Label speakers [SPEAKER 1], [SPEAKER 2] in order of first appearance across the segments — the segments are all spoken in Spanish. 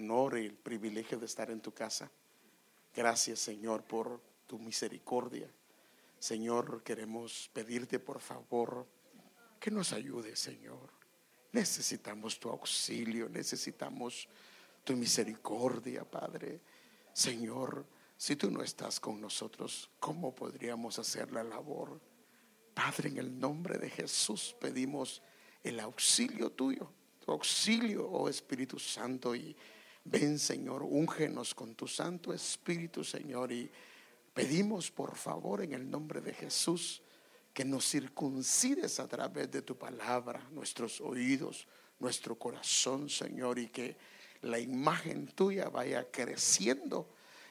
[SPEAKER 1] honor y el privilegio de estar en tu casa. Gracias, Señor, por tu misericordia. Señor, queremos pedirte, por favor, que nos ayude, Señor. Necesitamos tu auxilio, necesitamos tu misericordia, Padre. Señor, si tú no estás con nosotros, ¿cómo podríamos hacer la labor? Padre, en el nombre de Jesús pedimos el auxilio tuyo, tu auxilio, oh Espíritu Santo, y ven, Señor, úngenos con tu Santo Espíritu, Señor, y pedimos, por favor, en el nombre de Jesús, que nos circuncides a través de tu palabra, nuestros oídos, nuestro corazón, Señor, y que la imagen tuya vaya creciendo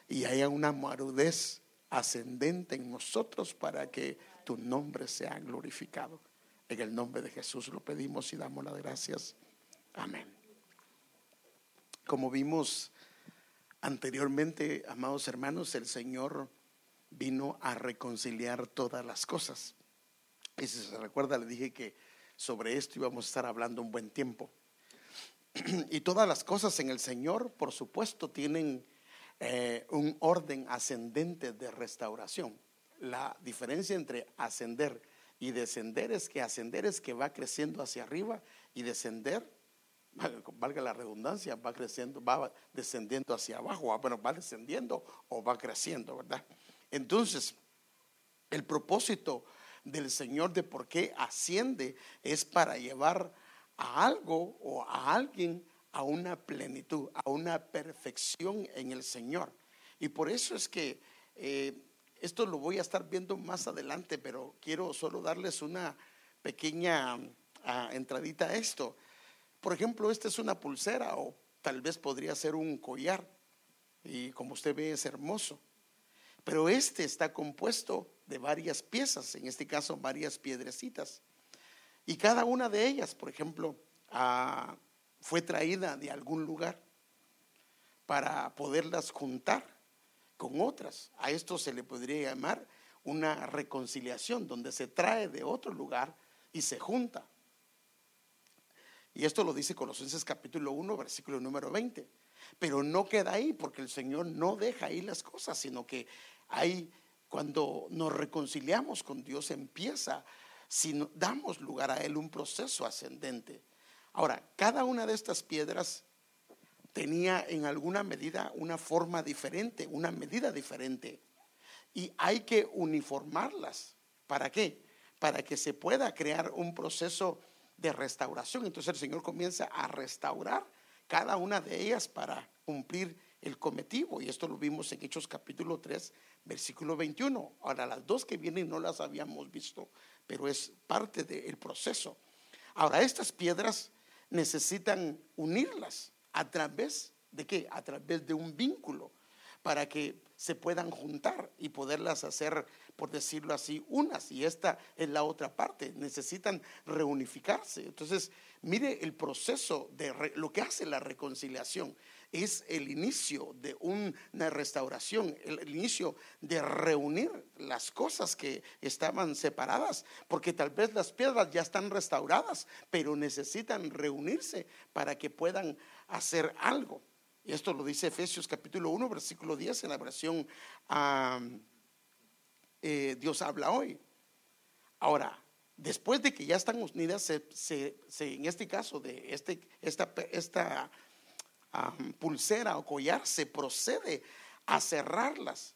[SPEAKER 1] y haya una marudez ascendente en nosotros para que tu nombre sea glorificado. En el nombre de Jesús lo pedimos y damos las gracias. Amén. Como vimos anteriormente, amados hermanos, el Señor vino a reconciliar todas las cosas. Y si se recuerda, le dije que sobre esto íbamos a estar hablando un buen tiempo. Y todas las cosas en el Señor, por supuesto, tienen eh, un orden ascendente de restauración. La diferencia entre ascender y descender es que ascender es que va creciendo hacia arriba y descender, valga la redundancia, va creciendo, va descendiendo hacia abajo, bueno, va descendiendo o va creciendo, ¿verdad? Entonces, el propósito del Señor de por qué asciende es para llevar a algo o a alguien a una plenitud, a una perfección en el Señor. Y por eso es que eh, esto lo voy a estar viendo más adelante, pero quiero solo darles una pequeña ah, entradita a esto. Por ejemplo, esta es una pulsera o tal vez podría ser un collar. Y como usted ve es hermoso. Pero este está compuesto de varias piezas, en este caso varias piedrecitas. Y cada una de ellas, por ejemplo, ah, fue traída de algún lugar para poderlas juntar con otras. A esto se le podría llamar una reconciliación, donde se trae de otro lugar y se junta. Y esto lo dice Colosenses capítulo 1, versículo número 20. Pero no queda ahí, porque el Señor no deja ahí las cosas, sino que hay, cuando nos reconciliamos con Dios, empieza, si damos lugar a Él, un proceso ascendente. Ahora, cada una de estas piedras tenía en alguna medida una forma diferente, una medida diferente. Y hay que uniformarlas. ¿Para qué? Para que se pueda crear un proceso de restauración. Entonces el Señor comienza a restaurar cada una de ellas para cumplir el cometido. Y esto lo vimos en Hechos capítulo 3, versículo 21. Ahora, las dos que vienen no las habíamos visto, pero es parte del proceso. Ahora, estas piedras necesitan unirlas a través de qué? A través de un vínculo para que se puedan juntar y poderlas hacer, por decirlo así, unas. Y esta es la otra parte. Necesitan reunificarse. Entonces, mire el proceso de lo que hace la reconciliación es el inicio de una restauración, el, inicio de reunir las cosas que estaban separadas, porque tal vez las piedras ya están restauradas, pero necesitan reunirse para que puedan hacer algo. Y esto lo dice Efesios capítulo 1, versículo 10 en la versión eh, Dios habla hoy. Ahora, después de que ya están unidas, en este caso de este, esta, esta pulsera o collar, se procede a cerrarlas.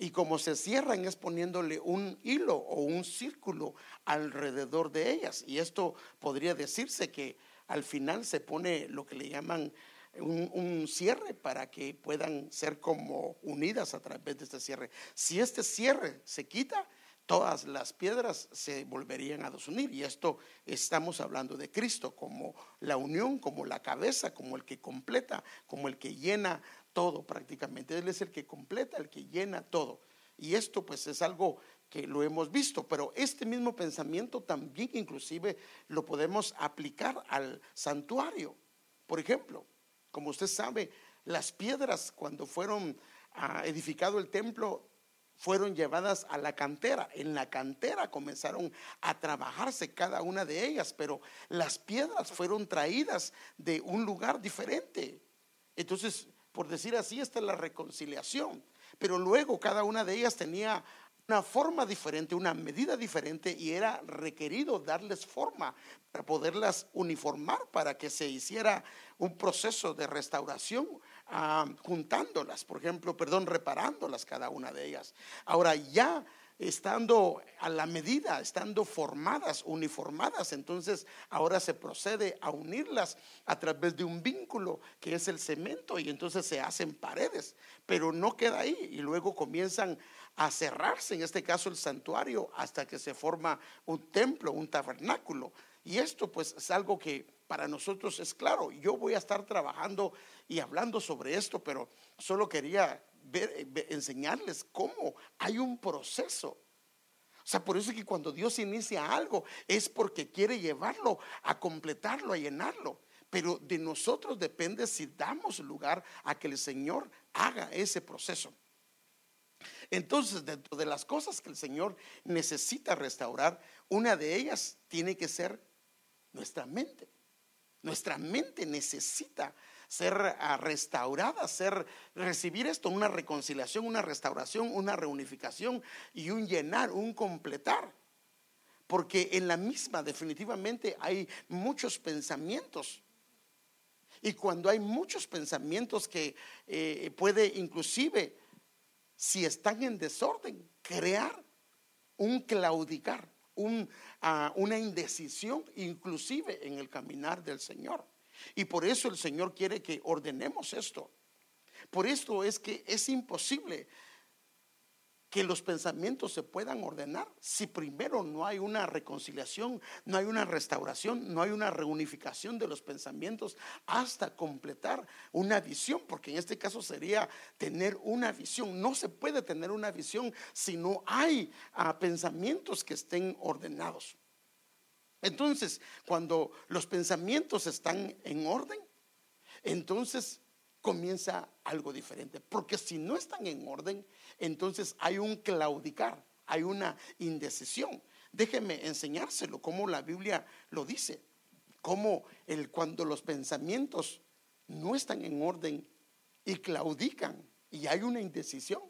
[SPEAKER 1] Y como se cierran es poniéndole un hilo o un círculo alrededor de ellas. Y esto podría decirse que al final se pone lo que le llaman un, cierre para que puedan ser como unidas a través de este cierre. Si este cierre se quita, todas las piedras se volverían a desunir. Y esto estamos hablando de Cristo como la unión, como la cabeza, como el que completa, como el que llena todo prácticamente. Él es el que completa, el que llena todo. Y esto pues es algo que lo hemos visto, pero este mismo pensamiento también inclusive lo podemos aplicar al santuario. Por ejemplo, como usted sabe, las piedras cuando fueron ah, edificado el templo fueron llevadas a la cantera. En la cantera comenzaron a trabajarse cada una de ellas, pero las piedras fueron traídas de un lugar diferente. Entonces, por decir así, esta es la reconciliación. Pero luego cada una de ellas tenía una forma diferente, una medida diferente y era requerido darles forma para poderlas uniformar, para que se hiciera un proceso de restauración, ah, juntándolas, por ejemplo, perdón, reparándolas cada una de ellas. Ahora ya estando a la medida, estando formadas, uniformadas, entonces ahora se procede a unirlas a través de un vínculo que es el cemento y entonces se hacen paredes, pero no queda ahí y luego comienzan a cerrarse, en este caso el santuario, hasta que se forma un templo, un tabernáculo. Y esto pues es algo que para nosotros es claro. Yo voy a estar trabajando y hablando sobre esto, pero solo quería ver, enseñarles cómo hay un proceso. O sea, por eso es que cuando Dios inicia algo es porque quiere llevarlo a completarlo, a llenarlo. Pero de nosotros depende si damos lugar a que el Señor haga ese proceso. Entonces, dentro de las cosas que el Señor necesita restaurar, una de ellas tiene que ser nuestra mente. Nuestra mente necesita ser ah, restaurada, ser recibir esto, una reconciliación, una restauración, una reunificación y un llenar, un completar. Porque en la misma definitivamente hay muchos pensamientos. Y cuando hay muchos pensamientos que eh, puede inclusive, si están en desorden, crear un claudicar, un, ah, una indecisión, inclusive en el caminar del Señor. Y por eso el Señor quiere que ordenemos esto. Por esto es que es imposible que los pensamientos se puedan ordenar si primero no hay una reconciliación, no hay una restauración, no hay una reunificación de los pensamientos hasta completar una visión, porque en este caso sería tener una visión. No se puede tener una visión si no hay ah, pensamientos que estén ordenados. Entonces, cuando los pensamientos están en orden, entonces comienza algo diferente. Porque si no están en orden, entonces hay un claudicar, hay una indecisión. Déjeme enseñárselo, como la Biblia lo dice, como el, cuando los pensamientos no están en orden y claudican y hay una indecisión,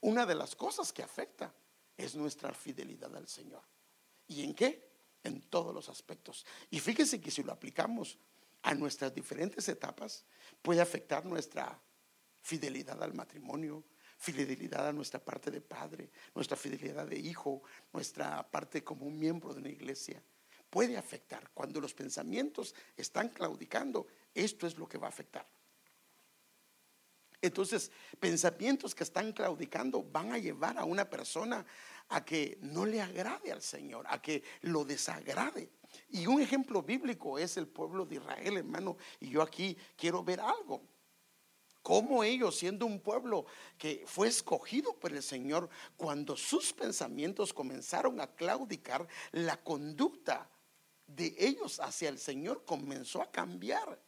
[SPEAKER 1] una de las cosas que afecta es nuestra fidelidad al Señor. ¿Y en qué? en todos los aspectos. Y fíjese que si lo aplicamos a nuestras diferentes etapas, puede afectar nuestra fidelidad al matrimonio, fidelidad a nuestra parte de padre, nuestra fidelidad de hijo, nuestra parte como un miembro de una iglesia. Puede afectar. Cuando los pensamientos están claudicando, esto es lo que va a afectar. Entonces, pensamientos que están claudicando van a llevar a una persona a que no le agrade al Señor, a que lo desagrade. Y un ejemplo bíblico es el pueblo de Israel, hermano. Y yo aquí quiero ver algo. Cómo ellos, siendo un pueblo que fue escogido por el Señor, cuando sus pensamientos comenzaron a claudicar, la conducta de ellos hacia el Señor comenzó a cambiar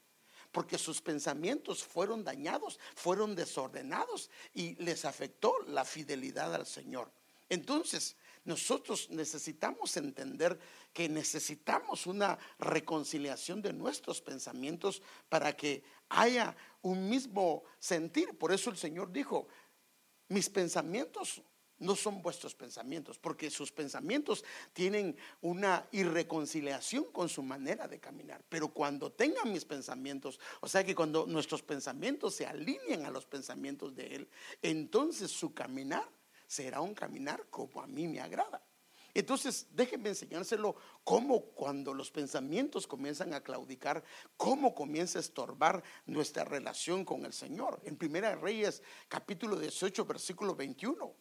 [SPEAKER 1] porque sus pensamientos fueron dañados, fueron desordenados y les afectó la fidelidad al Señor. Entonces, nosotros necesitamos entender que necesitamos una reconciliación de nuestros pensamientos para que haya un mismo sentir. Por eso el Señor dijo, mis pensamientos no son vuestros pensamientos, porque sus pensamientos tienen una irreconciliación con su manera de caminar. Pero cuando tengan mis pensamientos, o sea que cuando nuestros pensamientos se alineen a los pensamientos de Él, entonces su caminar será un caminar como a mí me agrada. Entonces, déjenme enseñárselo cómo cuando los pensamientos comienzan a claudicar, cómo comienza a estorbar nuestra relación con el Señor. En Primera Reyes, capítulo 18, versículo 21.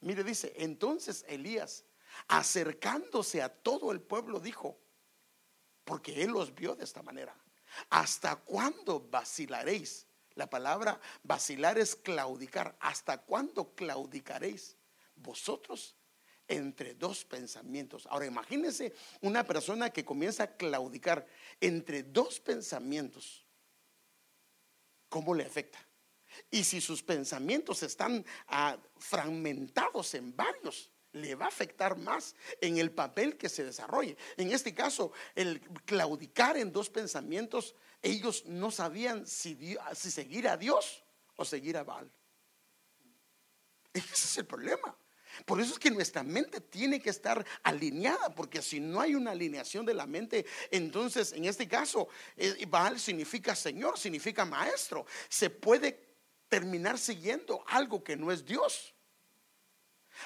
[SPEAKER 1] Mire, dice, entonces Elías, acercándose a todo el pueblo, dijo, porque él los vio de esta manera, ¿hasta cuándo vacilaréis? La palabra vacilar es claudicar. ¿Hasta cuándo claudicaréis vosotros entre dos pensamientos? Ahora imagínense una persona que comienza a claudicar entre dos pensamientos. ¿Cómo le afecta? Y si sus pensamientos están ah, fragmentados en varios, le va a afectar más en el papel que se desarrolle. En este caso, el claudicar en dos pensamientos, ellos no sabían si, si seguir a Dios o seguir a Baal. Ese es el problema. Por eso es que nuestra mente tiene que estar alineada, porque si no hay una alineación de la mente, entonces en este caso, eh, Baal significa Señor, significa maestro. Se puede terminar siguiendo algo que no es Dios.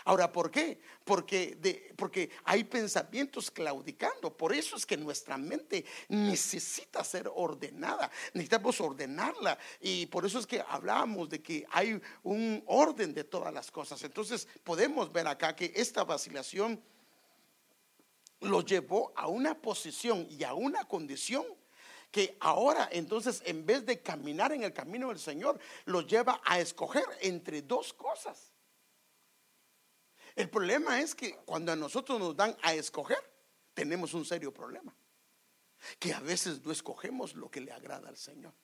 [SPEAKER 1] Ahora, ¿por qué? Porque, porque hay pensamientos claudicando. Por eso es que nuestra mente necesita ser ordenada. Necesitamos ordenarla. Y por eso es que hablábamos de que hay un orden de todas las cosas. Entonces, podemos ver acá que esta vacilación lo llevó a una posición y a una condición que ahora entonces en vez de caminar en el camino del Señor, lo lleva a escoger entre dos cosas. El problema es que cuando a nosotros nos dan a escoger, tenemos un serio problema. Que a veces no escogemos lo que le agrada al Señor.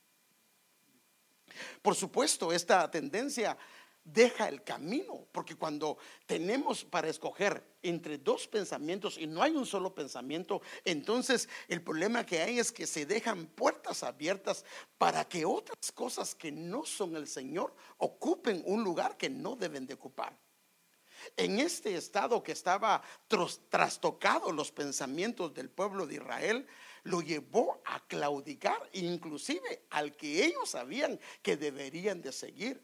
[SPEAKER 1] Por supuesto, esta tendencia deja el camino, porque cuando tenemos para escoger entre dos pensamientos y no hay un solo pensamiento, entonces el problema que hay es que se dejan puertas abiertas para que otras cosas que no son el Señor ocupen un lugar que no deben de ocupar. En este estado que estaba trastocado los pensamientos del pueblo de Israel, lo llevó a claudicar, inclusive al que ellos sabían que deberían de seguir.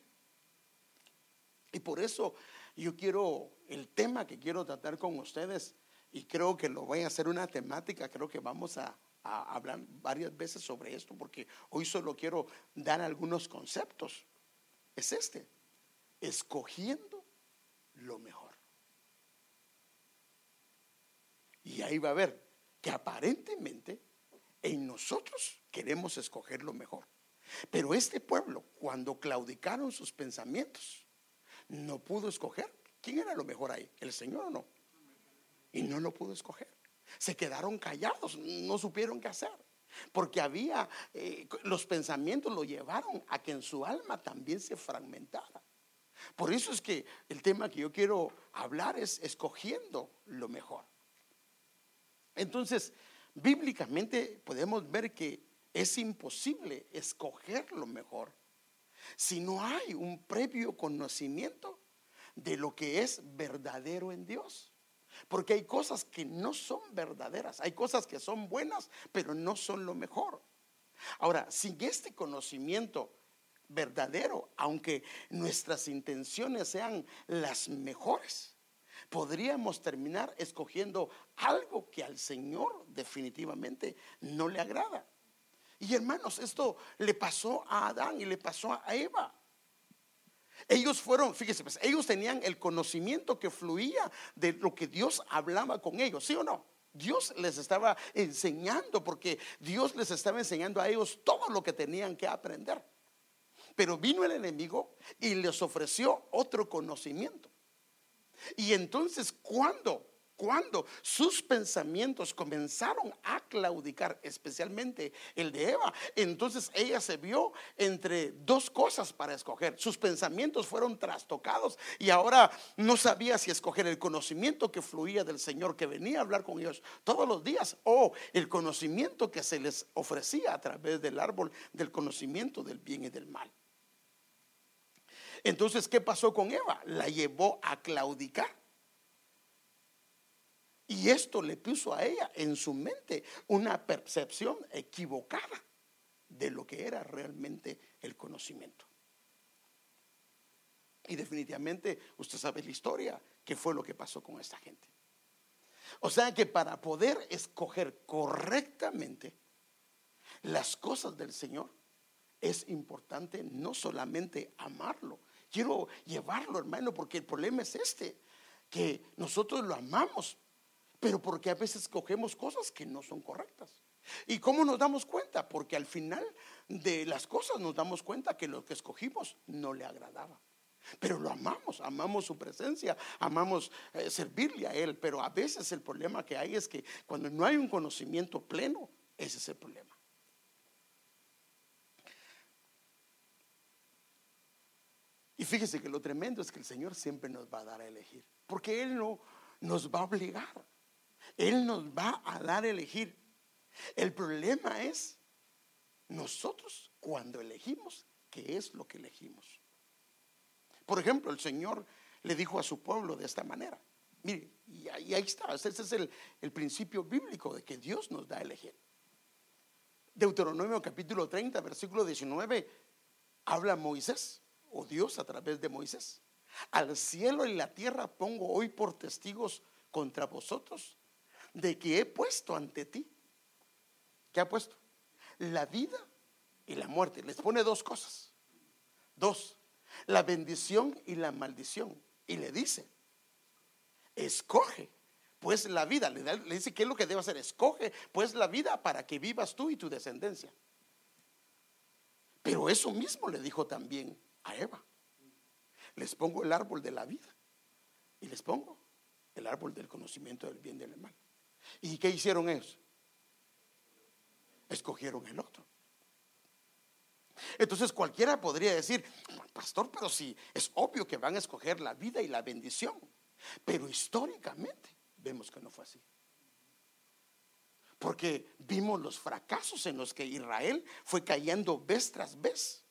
[SPEAKER 1] Y por eso yo quiero, el tema que quiero tratar con ustedes, y creo que lo voy a hacer una temática, creo que vamos a, a hablar varias veces sobre esto, porque hoy solo quiero dar algunos conceptos. Es este, escogiendo lo mejor. Y ahí va a ver que aparentemente en nosotros queremos escoger lo mejor. Pero este pueblo, cuando claudicaron sus pensamientos, no pudo escoger. ¿Quién era lo mejor ahí? ¿El Señor o no? Y no lo pudo escoger. Se quedaron callados, no supieron qué hacer. Porque había, eh, los pensamientos lo llevaron a que en su alma también se fragmentara. Por eso es que el tema que yo quiero hablar es escogiendo lo mejor. Entonces, bíblicamente podemos ver que es imposible escoger lo mejor si no hay un previo conocimiento de lo que es verdadero en Dios. Porque hay cosas que no son verdaderas, hay cosas que son buenas, pero no son lo mejor. Ahora, sin este conocimiento verdadero, aunque nuestras intenciones sean las mejores. Podríamos terminar escogiendo algo que al Señor definitivamente no le agrada. Y hermanos, esto le pasó a Adán y le pasó a Eva. Ellos fueron, fíjese, pues, ellos tenían el conocimiento que fluía de lo que Dios hablaba con ellos, ¿sí o no? Dios les estaba enseñando porque Dios les estaba enseñando a ellos todo lo que tenían que aprender. Pero vino el enemigo y les ofreció otro conocimiento. Y entonces, cuando, cuando sus pensamientos comenzaron a claudicar, especialmente el de Eva, entonces ella se vio entre dos cosas para escoger. Sus pensamientos fueron trastocados y ahora no sabía si escoger el conocimiento que fluía del Señor, que venía a hablar con ellos todos los días, o el conocimiento que se les ofrecía a través del árbol del conocimiento del bien y del mal. Entonces, ¿qué pasó con Eva? La llevó a claudicar. Y esto le puso a ella en su mente una percepción equivocada de lo que era realmente el conocimiento. Y definitivamente usted sabe la historia, qué fue lo que pasó con esta gente. O sea que para poder escoger correctamente las cosas del Señor, es importante no solamente amarlo, quiero llevarlo, hermano, porque el problema es este, que nosotros lo amamos, pero porque a veces cogemos cosas que no son correctas. ¿Y cómo nos damos cuenta? Porque al final de las cosas nos damos cuenta que lo que escogimos no le agradaba. Pero lo amamos, amamos su presencia, amamos eh, servirle a Él. Pero a veces el problema que hay es que cuando no hay un conocimiento pleno, ese es el problema. Y fíjese que lo tremendo es que el Señor siempre nos va a dar a elegir, porque Él no nos va a obligar, Él nos va a dar a elegir. El problema es nosotros cuando elegimos, ¿qué es lo que elegimos? Por ejemplo, el Señor le dijo a su pueblo de esta manera. Mire, y ahí, está, ese es el, el principio bíblico de que Dios nos da a elegir. Deuteronomio capítulo 30, versículo 19, habla Moisés, o Dios a través de Moisés. Al cielo y la tierra pongo hoy por testigos contra vosotros de que he puesto ante ti. ¿Qué ha puesto? La vida y la muerte. Les pone dos cosas. Dos, la bendición y la maldición. Y le dice, escoge pues la vida. Le, dice qué es lo que debe hacer. Escoge pues la vida para que vivas tú y tu descendencia. Pero eso mismo le dijo también a Eva. Les pongo el árbol de la vida y les pongo el árbol del conocimiento del bien y del mal. ¿Y qué hicieron ellos? Escogieron el otro. Entonces cualquiera podría decir, pastor, pero si es obvio que van a escoger la vida y la bendición. Pero históricamente vemos que no fue así. Porque vimos los fracasos en los que Israel fue cayendo vez tras vez.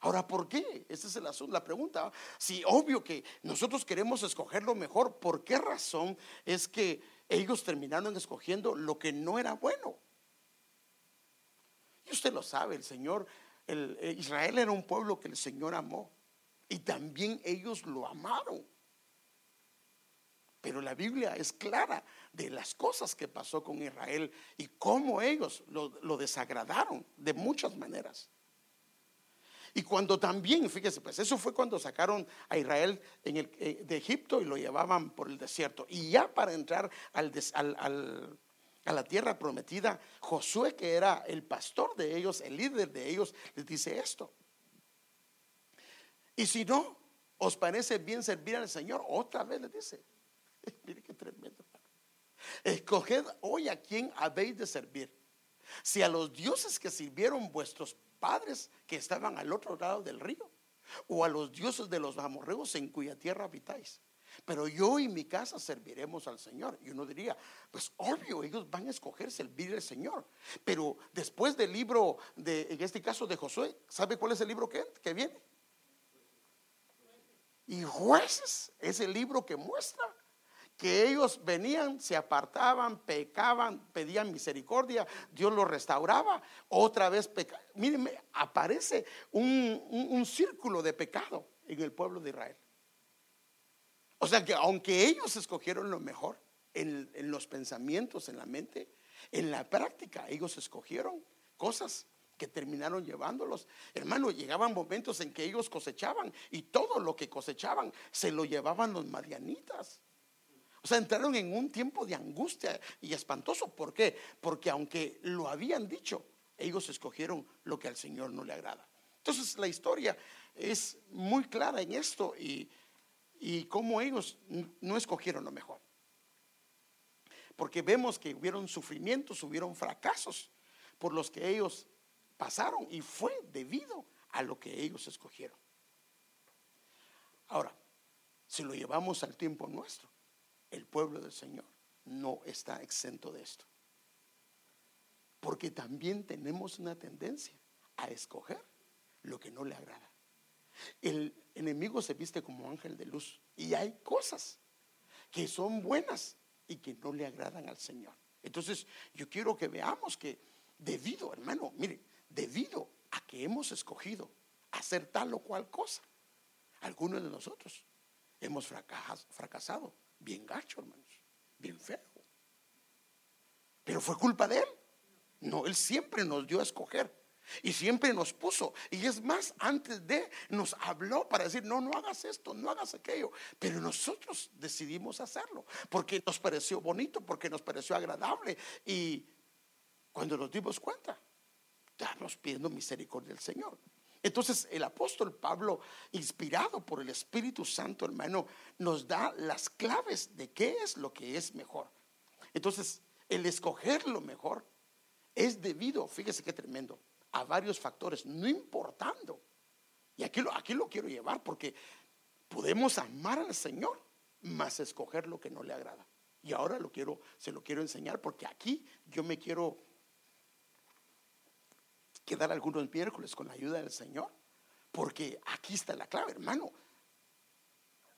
[SPEAKER 1] Ahora, ¿por qué? Esa es el asunto, la pregunta. Si obvio que nosotros queremos escoger lo mejor, ¿por qué razón es que ellos terminaron escogiendo lo que no era bueno? Y usted lo sabe, el Señor, el, eh, Israel era un pueblo que el Señor amó y también ellos lo amaron. Pero la Biblia es clara de las cosas que pasó con Israel y cómo ellos lo, desagradaron de muchas maneras. Y cuando también, fíjese, pues eso fue cuando sacaron a Israel eh, de Egipto y lo llevaban por el desierto. Y ya para entrar a la tierra prometida, Josué, que era el pastor de ellos, el líder de ellos, les dice esto. Y si no os parece bien servir al Señor, otra vez les dice, Mire qué tremendo. Escoged hoy a quién habéis de servir. Si a los dioses que sirvieron vuestros padres que estaban al otro lado del río, o a los dioses de los amorreos en cuya tierra habitáis. Pero yo y mi casa serviremos al Señor. Y uno diría, pues obvio, ellos van a escoger servir al Señor. Pero después del libro, de, en este caso de Josué, ¿sabe cuál es el libro que, que viene? Y jueces es el libro que muestra que ellos venían, se apartaban, pecaban, pedían misericordia, Dios los restauraba, otra vez pecaban. Mírenme, aparece un, círculo de pecado en el pueblo de Israel. O sea que aunque ellos escogieron lo mejor en, en los pensamientos, en la mente, en la práctica ellos escogieron cosas que terminaron llevándolos. Hermano, llegaban momentos en que ellos cosechaban y todo lo que cosechaban se lo llevaban los marianitas. O sea, entraron en un tiempo de angustia y espantoso. ¿Por qué? Porque aunque lo habían dicho, ellos escogieron lo que al Señor no le agrada. Entonces la historia es muy clara en esto y, y cómo ellos no escogieron lo mejor. Porque vemos que hubieron sufrimientos, hubieron fracasos por los que ellos pasaron y fue debido a lo que ellos escogieron. Ahora, si lo llevamos al tiempo nuestro, el pueblo del Señor no está exento de esto. Porque también tenemos una tendencia a escoger lo que no le agrada. El enemigo se viste como ángel de luz y hay cosas que son buenas y que no le agradan al Señor. Entonces, yo quiero que veamos que debido, hermano, mire, debido a que hemos escogido hacer tal o cual cosa, algunos de nosotros hemos fracasado bien gacho, hermanos, bien feo. Pero fue culpa de él. No, él siempre nos dio a escoger y siempre nos puso. Y es más, antes de nos habló para decir, no, no hagas esto, no hagas aquello. Pero nosotros decidimos hacerlo porque nos pareció bonito, porque nos pareció agradable. Y cuando nos dimos cuenta, estábamos pidiendo misericordia del Señor. Entonces el apóstol Pablo, inspirado por el Espíritu Santo, hermano, nos da las claves de qué es lo que es mejor. Entonces, el escoger lo mejor es debido, fíjese qué tremendo, a varios factores, no importando. Y aquí lo, aquí lo quiero llevar porque podemos amar al Señor, más escoger lo que no le agrada. Y ahora lo quiero, se lo quiero enseñar porque aquí yo me quiero quedar algunos miércoles con la ayuda del Señor. Porque aquí está la clave, hermano.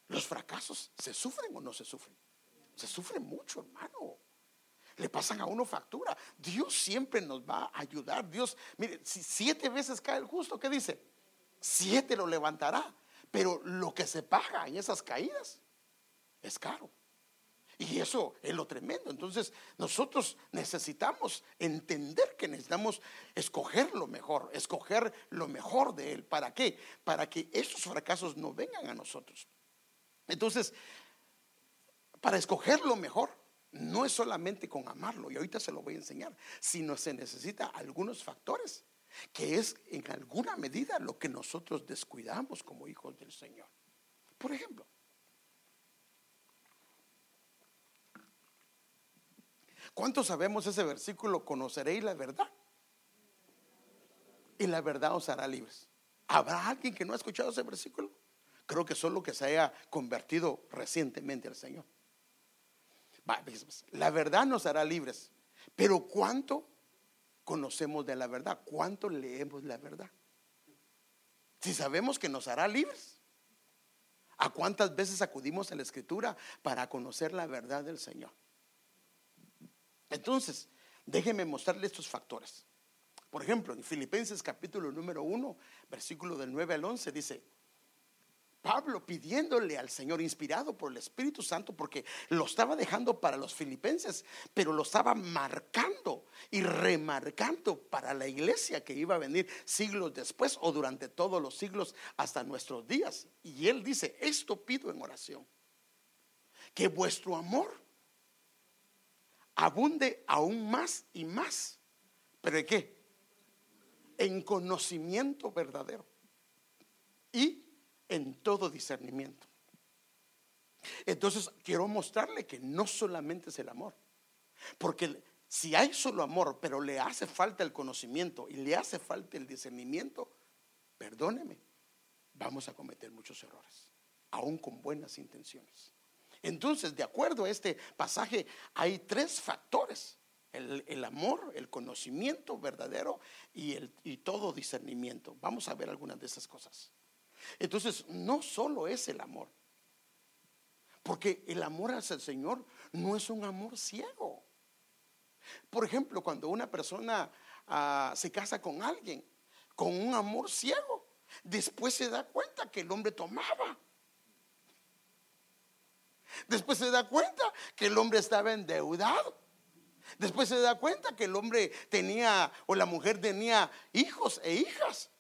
[SPEAKER 1] Los fracasos, ¿se sufren o no se sufren? Se sufren mucho, hermano. Le pasan a uno factura. Dios siempre nos va a ayudar. Dios, mire, si siete veces cae el justo, ¿qué dice? Siete lo levantará. Pero lo que se paga en esas caídas es caro. Y eso es lo tremendo. Entonces nosotros necesitamos entender que necesitamos escoger lo mejor, escoger lo mejor de Él. ¿Para qué? Para que esos fracasos no vengan a nosotros. Entonces, para escoger lo mejor, no es solamente con amarlo, y ahorita se lo voy a enseñar, sino se necesita algunos factores, que es en alguna medida lo que nosotros descuidamos como hijos del Señor. Por ejemplo, ¿Cuántos sabemos ese versículo? Conoceréis la verdad. Y la verdad os hará libres. ¿Habrá alguien que no ha escuchado ese versículo? Creo que solo que se haya convertido recientemente al Señor. La verdad nos hará libres. Pero ¿cuánto conocemos de la verdad? ¿Cuánto leemos la verdad? Si sabemos que nos hará libres. ¿A cuántas veces acudimos a la escritura para conocer la verdad del Señor? Entonces, déjenme mostrarle estos factores. Por ejemplo, en Filipenses capítulo número 1, versículo del 9 al 11, dice, Pablo pidiéndole al Señor, inspirado por el Espíritu Santo, porque lo estaba dejando para los filipenses, pero lo estaba marcando y remarcando para la iglesia que iba a venir siglos después o durante todos los siglos hasta nuestros días. Y él dice, esto pido en oración, que vuestro amor abunde aún más y más. ¿Pero de qué? En conocimiento verdadero y en todo discernimiento. Entonces quiero mostrarle que no solamente es el amor, porque si hay solo amor, pero le hace falta el conocimiento y le hace falta el discernimiento, perdóneme, vamos a cometer muchos errores, aún con buenas intenciones. Entonces, de acuerdo a este pasaje, hay tres factores. El, amor, el conocimiento verdadero y, el, todo discernimiento. Vamos a ver algunas de esas cosas. Entonces, no solo es el amor, porque el amor hacia el Señor no es un amor ciego. Por ejemplo, cuando una persona ah, se casa con alguien con un amor ciego, después se da cuenta que el hombre tomaba Después se da cuenta que el hombre estaba endeudado. Después se da cuenta que el hombre tenía o la mujer tenía hijos e hijas.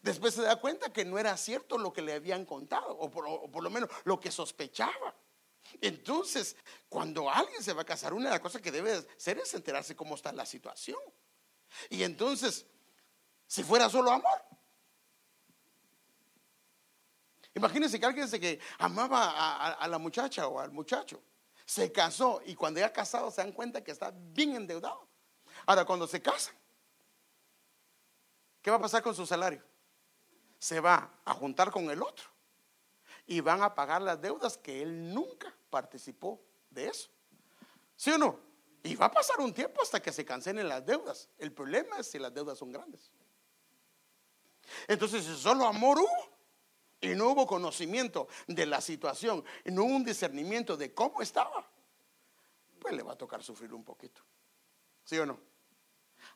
[SPEAKER 1] Después se da cuenta que no era cierto lo que le habían contado, o por, lo menos lo que sospechaba. Entonces, cuando alguien se va a casar, una de las cosas que debe hacer es enterarse cómo está la situación. Y entonces, si fuera solo amor, Imagínense que alguien que amaba a, la muchacha o al muchacho se casó y cuando ya casado se dan cuenta que está bien endeudado. Ahora, cuando se casan, ¿qué va a pasar con su salario? Se va a juntar con el otro y van a pagar las deudas que él nunca participó de eso. ¿Sí o no? Y va a pasar un tiempo hasta que se cancelen las deudas. El problema es si las deudas son grandes. Entonces, si solo amor hubo, y no hubo conocimiento de la situación, y no hubo un discernimiento de cómo estaba, pues le va a tocar sufrir un poquito. ¿Sí o no?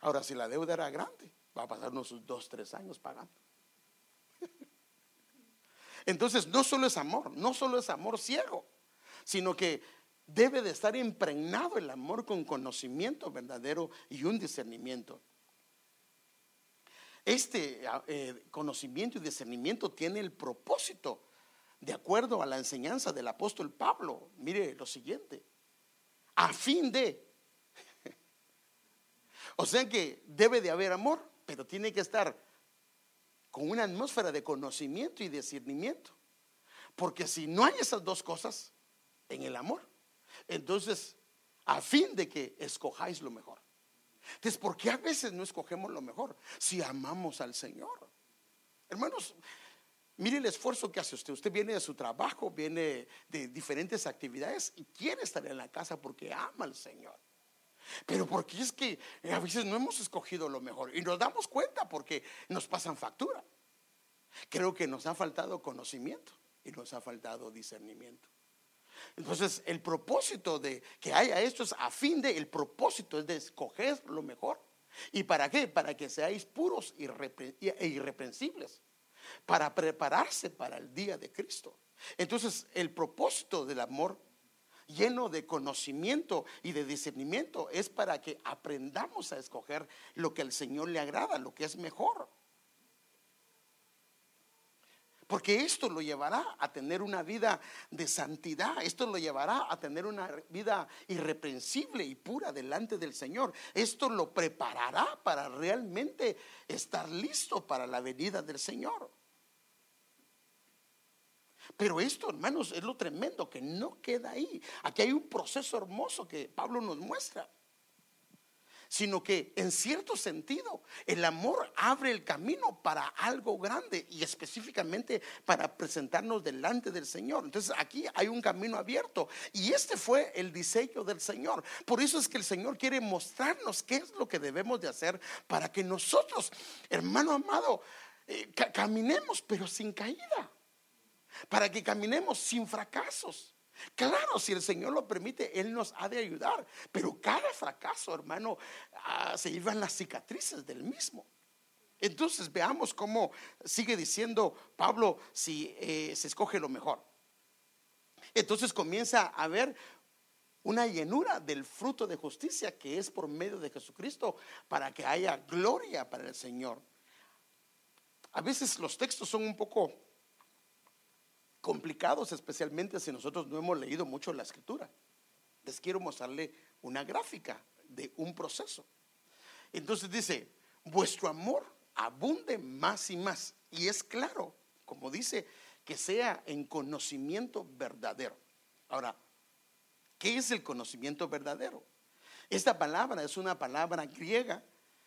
[SPEAKER 1] Ahora, si la deuda era grande, va a pasar unos dos, tres años pagando. Entonces, no solo es amor, no solo es amor ciego, sino que debe de estar impregnado el amor con conocimiento verdadero y un discernimiento. Este eh, conocimiento y discernimiento tiene el propósito, de acuerdo a la enseñanza del apóstol Pablo, mire lo siguiente, a fin de, o sea que debe de haber amor, pero tiene que estar con una atmósfera de conocimiento y discernimiento. Porque si no hay esas dos cosas en el amor, entonces, a fin de que escojáis lo mejor. Entonces, ¿por qué a veces no escogemos lo mejor si amamos al Señor? Hermanos, Mire el esfuerzo que hace usted. Usted viene de su trabajo, viene de diferentes actividades y quiere estar en la casa porque ama al Señor. Pero porque es que a veces no hemos escogido lo mejor y nos damos cuenta porque nos pasan factura. Creo que nos ha faltado conocimiento y nos ha faltado discernimiento. Entonces, el propósito de que haya esto es a fin de, el propósito es de escoger lo mejor. ¿Y para qué? Para que seáis puros e irreprensibles, para prepararse para el día de Cristo. Entonces, el propósito del amor lleno de conocimiento y de discernimiento es para que aprendamos a escoger lo que al Señor le agrada, lo que es mejor. Porque esto lo llevará a tener una vida de santidad, esto lo llevará a tener una vida irreprensible y pura delante del Señor. Esto lo preparará para realmente estar listo para la venida del Señor. Pero esto, hermanos, es lo tremendo que no queda ahí. Aquí hay un proceso hermoso que Pablo nos muestra sino que en cierto sentido el amor abre el camino para algo grande y específicamente para presentarnos delante del Señor. Entonces aquí hay un camino abierto y este fue el diseño del Señor. Por eso es que el Señor quiere mostrarnos qué es lo que debemos de hacer para que nosotros, hermano amado, eh, caminemos pero sin caída, para que caminemos sin fracasos Claro, si el Señor lo permite, Él nos ha de ayudar. Pero cada fracaso, hermano, ah, se llevan las cicatrices del mismo. Entonces veamos cómo sigue diciendo Pablo si eh, se escoge lo mejor. Entonces comienza a haber una llenura del fruto de justicia que es por medio de Jesucristo para que haya gloria para el Señor. A veces los textos son un poco complicados, especialmente si nosotros no hemos leído mucho la escritura. Les quiero mostrarle una gráfica de un proceso. Entonces dice, vuestro amor abunde más y más. Y es claro, como dice, que sea en conocimiento verdadero. Ahora, ¿qué es el conocimiento verdadero? Esta palabra es una palabra griega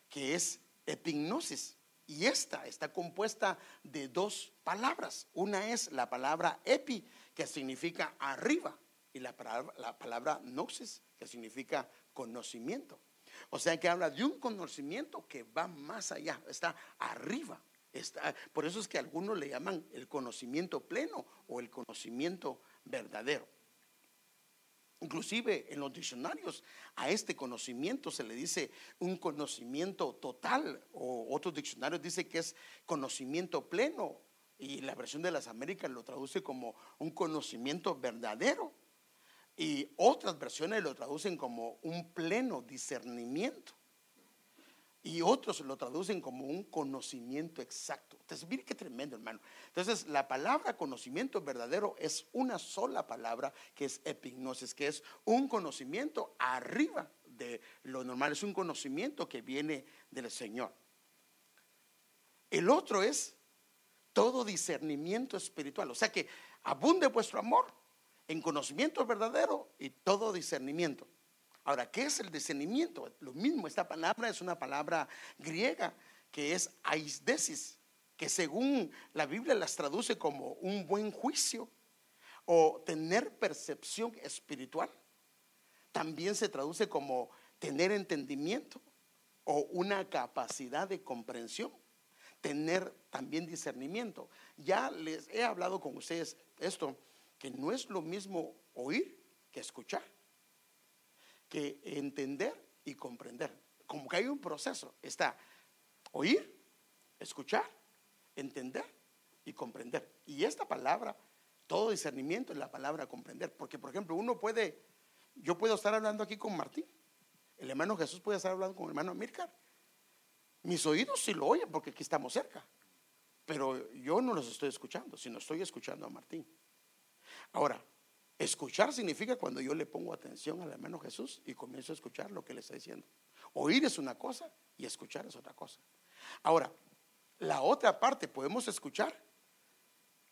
[SPEAKER 1] que es epignosis. Y esta está compuesta de dos palabras. Una es la palabra epi, que significa arriba, y la palabra, la palabra noxis, que significa conocimiento. O sea que habla de un conocimiento que va más allá, está arriba. Está, por eso es que algunos le llaman el conocimiento pleno o el conocimiento verdadero. Inclusive en los diccionarios a este conocimiento se le dice un conocimiento total o otros diccionarios dicen que es conocimiento pleno y la versión de las Américas lo traduce como un conocimiento verdadero y otras versiones lo traducen como un pleno discernimiento y otros lo traducen como un conocimiento exacto. Entonces, mire qué tremendo, hermano. Entonces, la palabra conocimiento verdadero es una sola palabra que es epignosis, que es un conocimiento arriba de lo normal, es un conocimiento que viene del Señor. El otro es todo discernimiento espiritual, o sea que abunde vuestro amor en conocimiento verdadero y todo discernimiento. Ahora, ¿qué es el discernimiento? Lo mismo, esta palabra es una palabra griega que es aisdesis, que según la Biblia las traduce como un buen juicio o tener percepción espiritual. También se traduce como tener entendimiento o una capacidad de comprensión, tener también discernimiento. Ya les he hablado con ustedes esto, que no es lo mismo oír que escuchar que entender y comprender. Como que hay un proceso. Está oír, escuchar, entender y comprender. Y esta palabra, todo discernimiento es la palabra comprender. Porque, por ejemplo, uno puede, yo puedo estar hablando aquí con Martín. El hermano Jesús puede estar hablando con el hermano Mircar. Mis oídos sí lo oyen porque aquí estamos cerca. Pero yo no los estoy escuchando, sino estoy escuchando a Martín. Ahora, Escuchar significa cuando yo le pongo atención al hermano Jesús y comienzo a escuchar lo que le está diciendo. Oír es una cosa y escuchar es otra cosa. Ahora, la otra parte podemos escuchar,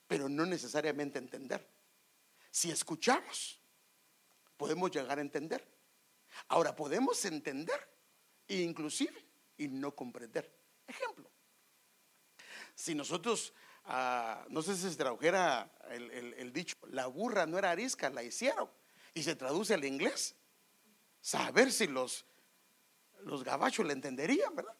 [SPEAKER 1] pero no necesariamente entender. Si escuchamos, podemos llegar a entender. Ahora, podemos entender, inclusive, y no comprender. Ejemplo, si nosotros, no sé si se tradujera el, dicho, la burra no era arisca, la hicieron, y se traduce al inglés, saber si los los gabachos le entenderían, ¿verdad?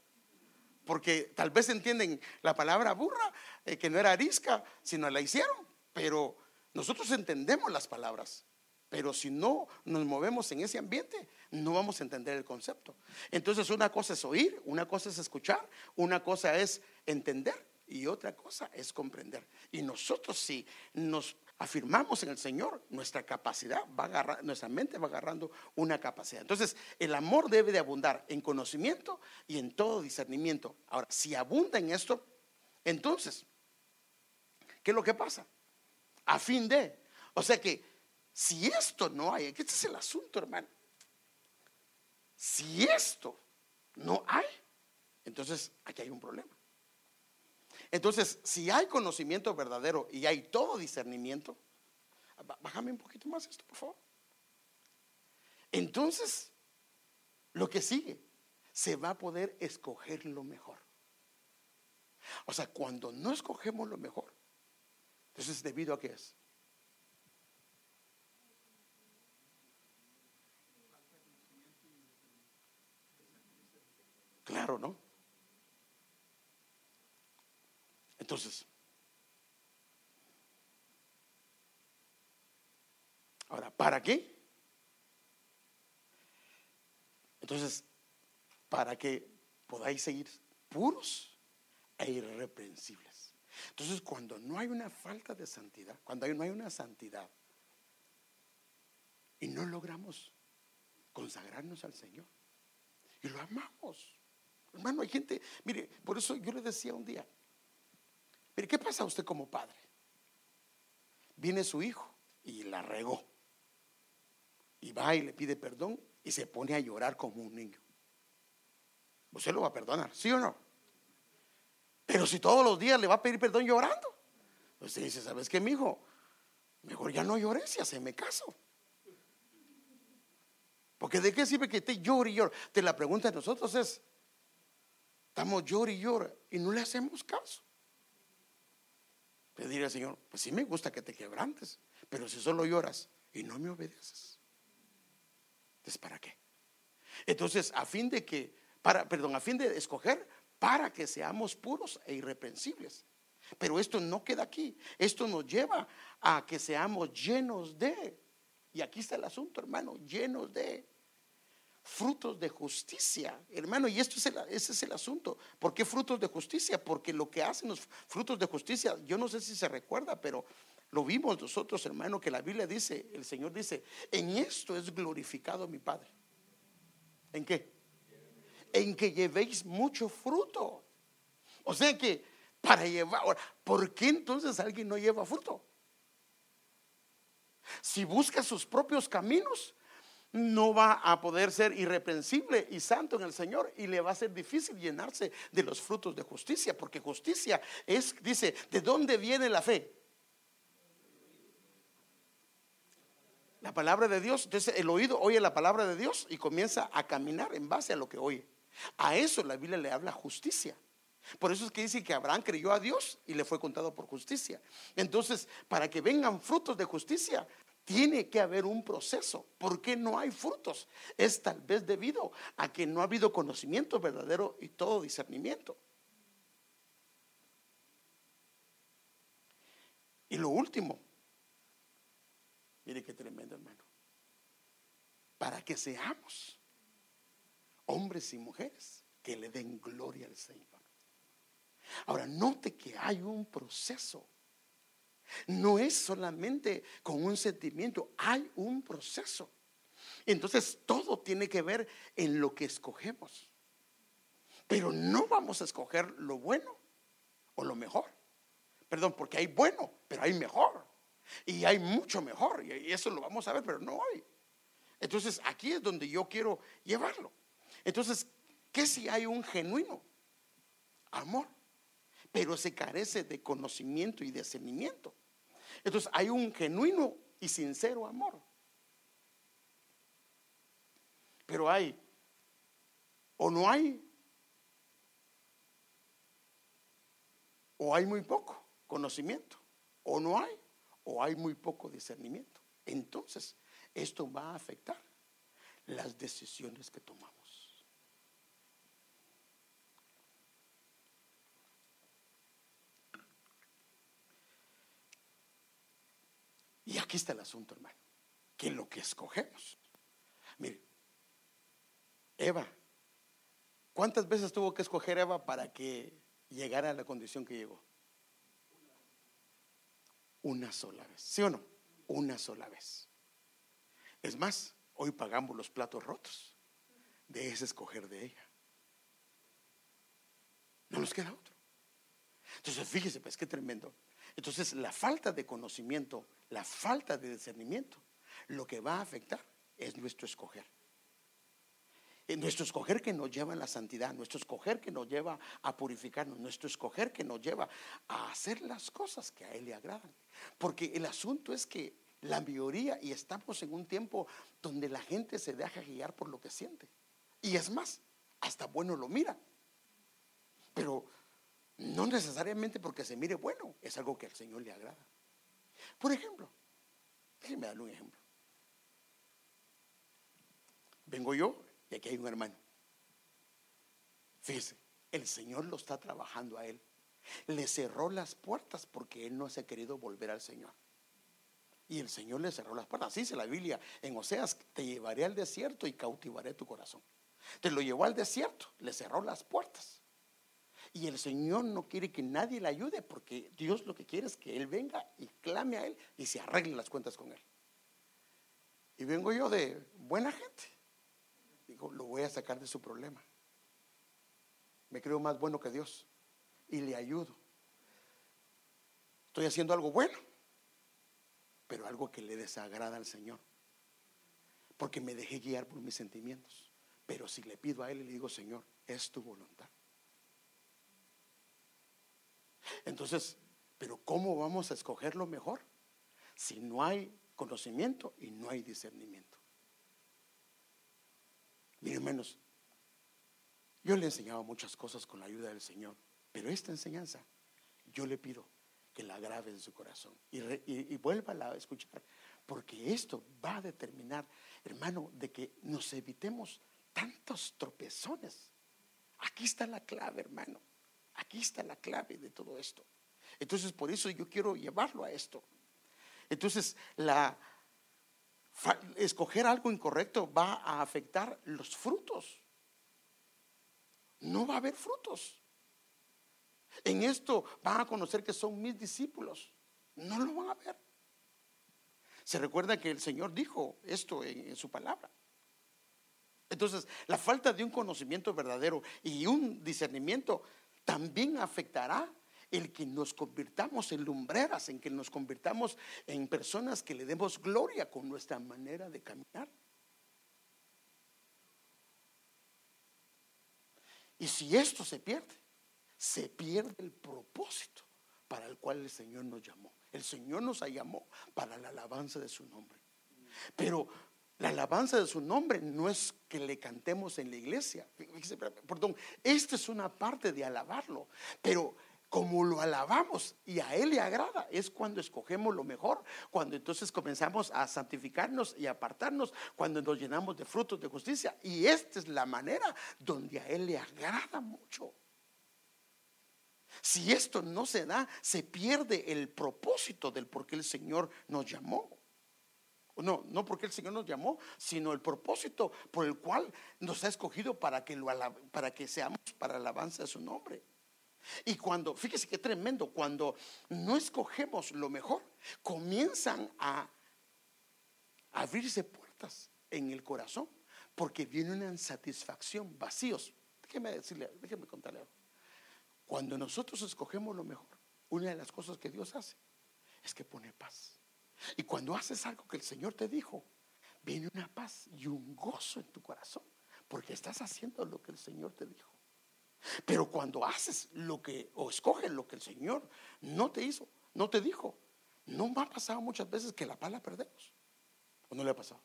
[SPEAKER 1] Porque tal vez entienden la palabra burra, eh, que no era arisca, sino la hicieron. Pero nosotros entendemos las palabras. Pero si no nos movemos en ese ambiente, no vamos a entender el concepto. Entonces una cosa es oír, una cosa es escuchar, una cosa es entender y otra cosa es comprender. Y nosotros si nos afirmamos en el Señor, nuestra capacidad va agarrar, nuestra mente va agarrando una capacidad. Entonces, el amor debe de abundar en conocimiento y en todo discernimiento. Ahora, si abunda en esto, entonces, ¿qué es lo que pasa? A fin de, o sea que si esto no hay, este es el asunto, hermano. Si esto no hay, entonces aquí hay un problema. Entonces, si hay conocimiento verdadero y hay todo discernimiento, bájame un poquito más esto, por favor. Entonces, lo que sigue, se va a poder escoger lo mejor. O sea, cuando no escogemos lo mejor, entonces debido a qué es. Claro, ¿no? Entonces, ahora, ¿para qué? Entonces, para que podáis seguir puros e irreprensibles. Entonces, cuando no hay una falta de santidad, cuando no hay una santidad y no logramos consagrarnos al Señor y lo amamos. Hermano, hay gente, mire, por eso yo le decía un día, pero ¿qué pasa usted como padre? Viene su hijo y la regó. Y va y le pide perdón y se pone a llorar como un niño. Usted lo va a perdonar, ¿sí o no? Pero si todos los días le va a pedir perdón llorando, usted dice, ¿sabes qué, mi hijo? Mejor ya no llores y me caso. Porque de qué sirve que te llore y llore. Te la pregunta de nosotros es, estamos llorando y llora y no le hacemos caso. Le al Señor, pues sí me gusta que te quebrantes, pero si solo lloras y no me obedeces, entonces ¿para qué? Entonces, a fin de que, para, perdón, a fin de escoger para que seamos puros e irreprensibles. Pero esto no queda aquí, esto nos lleva a que seamos llenos de, y aquí está el asunto, hermano, llenos de frutos de justicia, hermano, y esto es el, ese es el asunto. ¿Por qué frutos de justicia? Porque lo que hacen los frutos de justicia, yo no sé si se recuerda, pero lo vimos nosotros, hermano, que la Biblia dice, el Señor dice, en esto es glorificado mi Padre. ¿En qué? En que llevéis mucho fruto. O sea que para llevar, ¿por qué entonces alguien no lleva fruto? Si busca sus propios caminos, no va a poder ser irreprensible y santo en el Señor y le va a ser difícil llenarse de los frutos de justicia, porque justicia es, dice, ¿de dónde viene la fe? La palabra de Dios, entonces el oído oye la palabra de Dios y comienza a caminar en base a lo que oye. A eso la Biblia le habla justicia. Por eso es que dice que Abraham creyó a Dios y le fue contado por justicia. Entonces, para que vengan frutos de justicia, tiene que haber un proceso. ¿Por qué no hay frutos? Es tal vez debido a que no ha habido conocimiento verdadero y todo discernimiento. Y lo último, mire qué tremendo hermano, para que seamos hombres y mujeres que le den gloria al Señor. Ahora, note que hay un proceso no es solamente con un sentimiento, hay un proceso. Entonces todo tiene que ver en lo que escogemos. Pero no vamos a escoger lo bueno o lo mejor. Perdón, porque hay bueno, pero hay mejor. Y hay mucho mejor. Y eso lo vamos a ver, pero no hay. Entonces aquí es donde yo quiero llevarlo. Entonces, ¿qué si hay un genuino amor? pero se carece de conocimiento y discernimiento. Entonces hay un genuino y sincero amor. Pero hay, o no hay, o hay muy poco conocimiento, o no hay, o hay muy poco discernimiento. Entonces, esto va a afectar las decisiones que tomamos. Y aquí está el asunto, hermano, que lo que escogemos. Mire, Eva, ¿cuántas veces tuvo que escoger Eva para que llegara a la condición que llegó? Una sola vez, ¿sí o no? Una sola vez. Es más, hoy pagamos los platos rotos de ese escoger de ella. No nos queda otro. Entonces, fíjese, pues qué tremendo. Entonces, la falta de conocimiento, la falta de discernimiento, lo que va a afectar es nuestro escoger. Nuestro escoger que nos lleva a la santidad, nuestro escoger que nos lleva a purificarnos, nuestro escoger que nos lleva a hacer las cosas que a Él le agradan. Porque el asunto es que la mayoría, y estamos en un tiempo donde la gente se deja guiar por lo que siente. Y es más, hasta bueno lo mira. Pero no necesariamente porque se mire bueno, es algo que al Señor le agrada. Por ejemplo, déjenme darle un ejemplo. Vengo yo y aquí hay un hermano. Fíjese, el Señor lo está trabajando a él. Le cerró las puertas porque él no se ha querido volver al Señor. Y el Señor le cerró las puertas. Así dice la Biblia en Oseas, te llevaré al desierto y cautivaré tu corazón. Te lo llevó al desierto, le cerró las puertas. Y el Señor no quiere que nadie le ayude porque Dios lo que quiere es que Él venga y clame a Él y se arregle las cuentas con Él. Y vengo yo de buena gente. Digo, lo voy a sacar de su problema. Me creo más bueno que Dios y le ayudo. Estoy haciendo algo bueno, pero algo que le desagrada al Señor. Porque me dejé guiar por mis sentimientos. Pero si le pido a Él y le digo, Señor, es tu voluntad. Entonces, pero ¿cómo vamos a escoger lo mejor si no hay conocimiento y no hay discernimiento? Miren, hermanos, yo le he enseñado muchas cosas con la ayuda del Señor, pero esta enseñanza yo le pido que la grabe en su corazón y, y vuelva a escuchar, porque esto va a determinar, hermano, de que nos evitemos tantos tropezones. Aquí está la clave, hermano. Aquí está la clave de todo esto. Entonces, por eso yo quiero llevarlo a esto. Entonces, la escoger algo incorrecto va a afectar los frutos. No va a haber frutos. En esto van a conocer que son mis discípulos. No lo van a ver. Se recuerda que el Señor dijo esto en, en su palabra. Entonces, la falta de un conocimiento verdadero y un discernimiento también afectará el que nos convirtamos en lumbreras, en que nos convirtamos en personas que le demos gloria con nuestra manera de caminar. Y si esto se pierde, se pierde el propósito para el cual el Señor nos llamó. El Señor nos llamó para la alabanza de su nombre. Pero la alabanza de su nombre no es que le cantemos en la iglesia. Perdón, esta es una parte de alabarlo. Pero como lo alabamos y a Él le agrada, es cuando escogemos lo mejor, cuando entonces comenzamos a santificarnos y apartarnos, cuando nos llenamos de frutos de justicia. Y esta es la manera donde a Él le agrada mucho. Si esto no se da, se pierde el propósito del por qué el Señor nos llamó. No, no porque el Señor nos llamó, sino el propósito por el cual nos ha escogido para que, lo para que seamos para alabanza de su nombre. Y cuando, fíjese qué tremendo, cuando no escogemos lo mejor, comienzan a abrirse puertas en el corazón, porque viene una insatisfacción, vacíos. Déjeme decirle, déjeme contarle algo. Cuando nosotros escogemos lo mejor, una de las cosas que Dios hace es que pone paz. Y cuando haces algo que el Señor te dijo, viene una paz y un gozo en tu corazón, porque estás haciendo lo que el Señor te dijo. Pero cuando haces lo que, o escoges lo que el Señor no te hizo, no te dijo, no me ha pasado muchas veces que la paz la perdemos. ¿O no le ha pasado?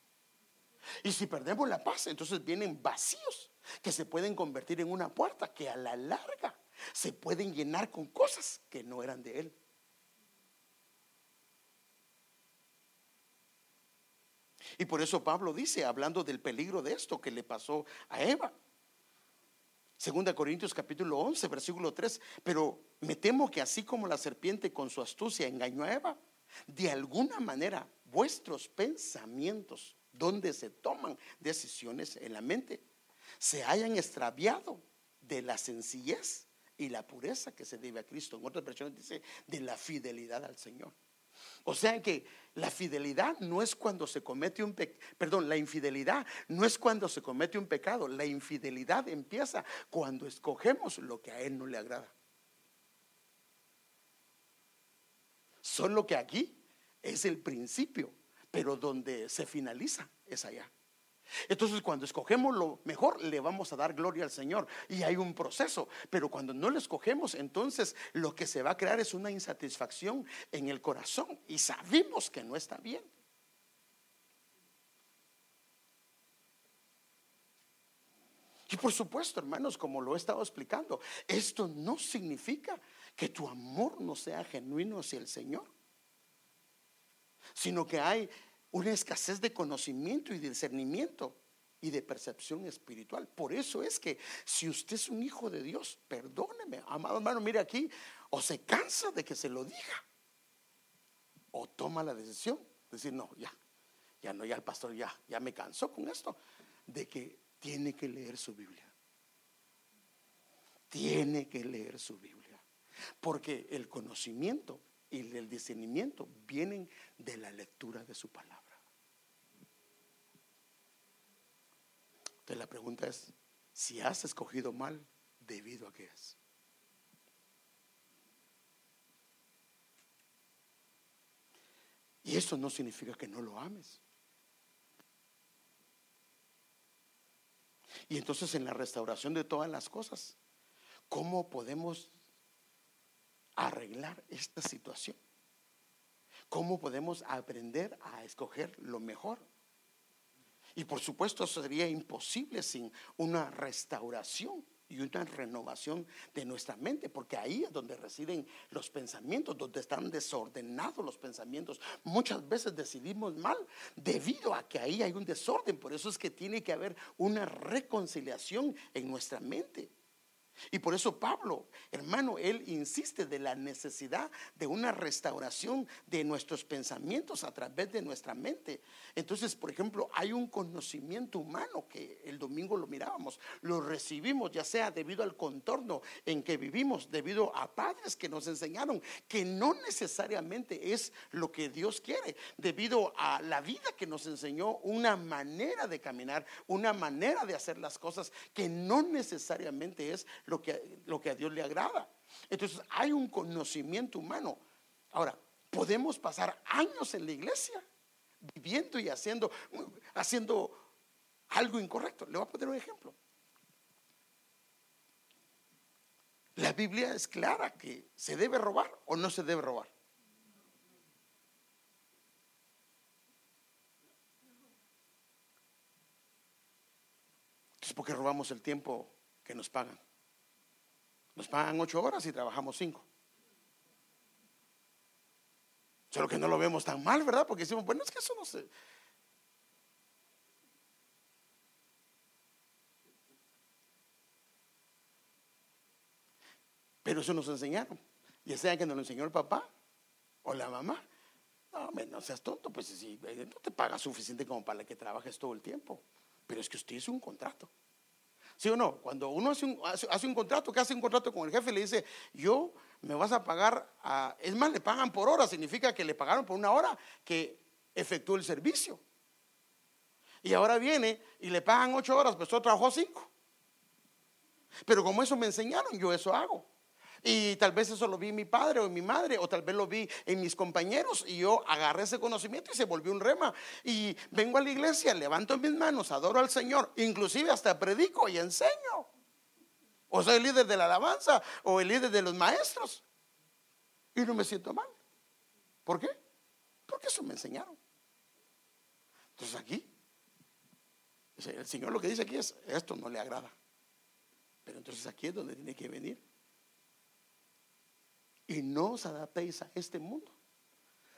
[SPEAKER 1] Y si perdemos la paz, entonces vienen vacíos que se pueden convertir en una puerta que a la larga se pueden llenar con cosas que no eran de Él. Y por eso Pablo dice, hablando del peligro de esto que le pasó a Eva. Segunda Corintios capítulo 11, versículo 3. Pero me temo que así como la serpiente con su astucia engañó a Eva, de alguna manera vuestros pensamientos, donde se toman decisiones en la mente, se hayan extraviado de la sencillez y la pureza que se debe a Cristo. En otras versiones dice de la fidelidad al Señor. O sea que la fidelidad no es cuando se comete un pecado, perdón, la infidelidad no es cuando se comete un pecado, la infidelidad empieza cuando escogemos lo que a Él no le agrada. Solo que aquí es el principio, pero donde se finaliza es allá. Entonces cuando escogemos lo mejor le vamos a dar gloria al Señor. Y hay un proceso, pero cuando no lo escogemos entonces lo que se va a crear es una insatisfacción en el corazón. Y sabemos que no está bien. Y por supuesto, hermanos, como lo he estado explicando, esto no significa que tu amor no sea genuino hacia el Señor, sino que hay una escasez de conocimiento y discernimiento y de percepción espiritual. Por eso es que si usted es un hijo de Dios, perdóneme, amado hermano, mire aquí, o se cansa de que se lo diga, o toma la decisión de decir, no, ya, ya no, ya el pastor ya, ya me cansó con esto, de que tiene que leer su Biblia. Tiene que leer su Biblia. Porque el conocimiento y el discernimiento vienen de la lectura de su palabra. Entonces la pregunta es, si has escogido mal, ¿debido a qué es? Y eso no significa que no lo ames. Y entonces en la restauración de todas las cosas, ¿cómo podemos arreglar esta situación? ¿Cómo podemos aprender a escoger lo mejor? Y por supuesto sería imposible sin una restauración y una renovación de nuestra mente, porque ahí es donde residen los pensamientos, donde están desordenados los pensamientos. Muchas veces decidimos mal debido a que ahí hay un desorden, por eso es que tiene que haber una reconciliación en nuestra mente. Y por eso Pablo, hermano, él insiste de la necesidad de una restauración de nuestros pensamientos a través de nuestra mente. Entonces, por ejemplo, hay un conocimiento humano que el domingo lo mirábamos, lo recibimos ya sea debido al contorno en que vivimos, debido a padres que nos enseñaron que no necesariamente es lo que Dios quiere, debido a la vida que nos enseñó una manera de caminar, una manera de hacer las cosas que no necesariamente es lo que, lo que a Dios le agrada. Entonces hay un conocimiento humano. Ahora, podemos pasar años en la iglesia viviendo y haciendo, haciendo algo incorrecto. Le voy a poner un ejemplo. La Biblia es clara que se debe robar o no se debe robar. Entonces, ¿por qué robamos el tiempo que nos pagan? Nos pagan ocho horas y trabajamos cinco. Solo que no lo vemos tan mal, ¿verdad? Porque decimos, bueno, es que eso no se... Pero eso nos enseñaron. Ya sea que nos lo enseñó el papá o la mamá. No, no seas tonto, pues si eh, no te paga suficiente como para que trabajes todo el tiempo. Pero es que usted hizo un contrato. ¿Sí o no? Cuando uno hace un, hace, un contrato, que hace un contrato con el jefe, le dice, yo me vas a pagar, a, es más, le pagan por hora, significa que le pagaron por una hora que efectuó el servicio. Y ahora viene y le pagan ocho horas, pues yo trabajó cinco. Pero como eso me enseñaron, yo eso hago. Y tal vez eso lo vi en mi padre o en mi madre, o tal vez lo vi en mis compañeros, y yo agarré ese conocimiento y se volvió un rema. Y vengo a la iglesia, levanto mis manos, adoro al Señor, inclusive hasta predico y enseño. O soy el líder de la alabanza o el líder de los maestros. Y no me siento mal. ¿Por qué? Porque eso me enseñaron. Entonces aquí, el Señor lo que dice aquí es, esto no le agrada. Pero entonces aquí es donde tiene que venir y no os adaptéis a este mundo,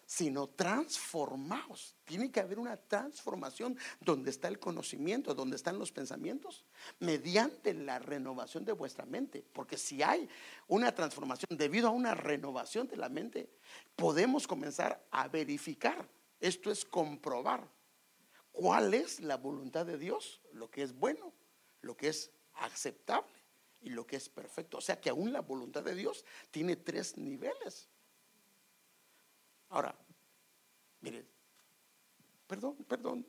[SPEAKER 1] sino transformaos. Tiene que haber una transformación donde está el conocimiento, donde están los pensamientos, mediante la renovación de vuestra mente. Porque si hay una transformación debido a una renovación de la mente, podemos comenzar a verificar. Esto es comprobar cuál es la voluntad de Dios, lo que es bueno, lo que es aceptable y lo que es perfecto. O sea que aún la voluntad de Dios tiene tres niveles. Ahora, miren, perdón, perdón.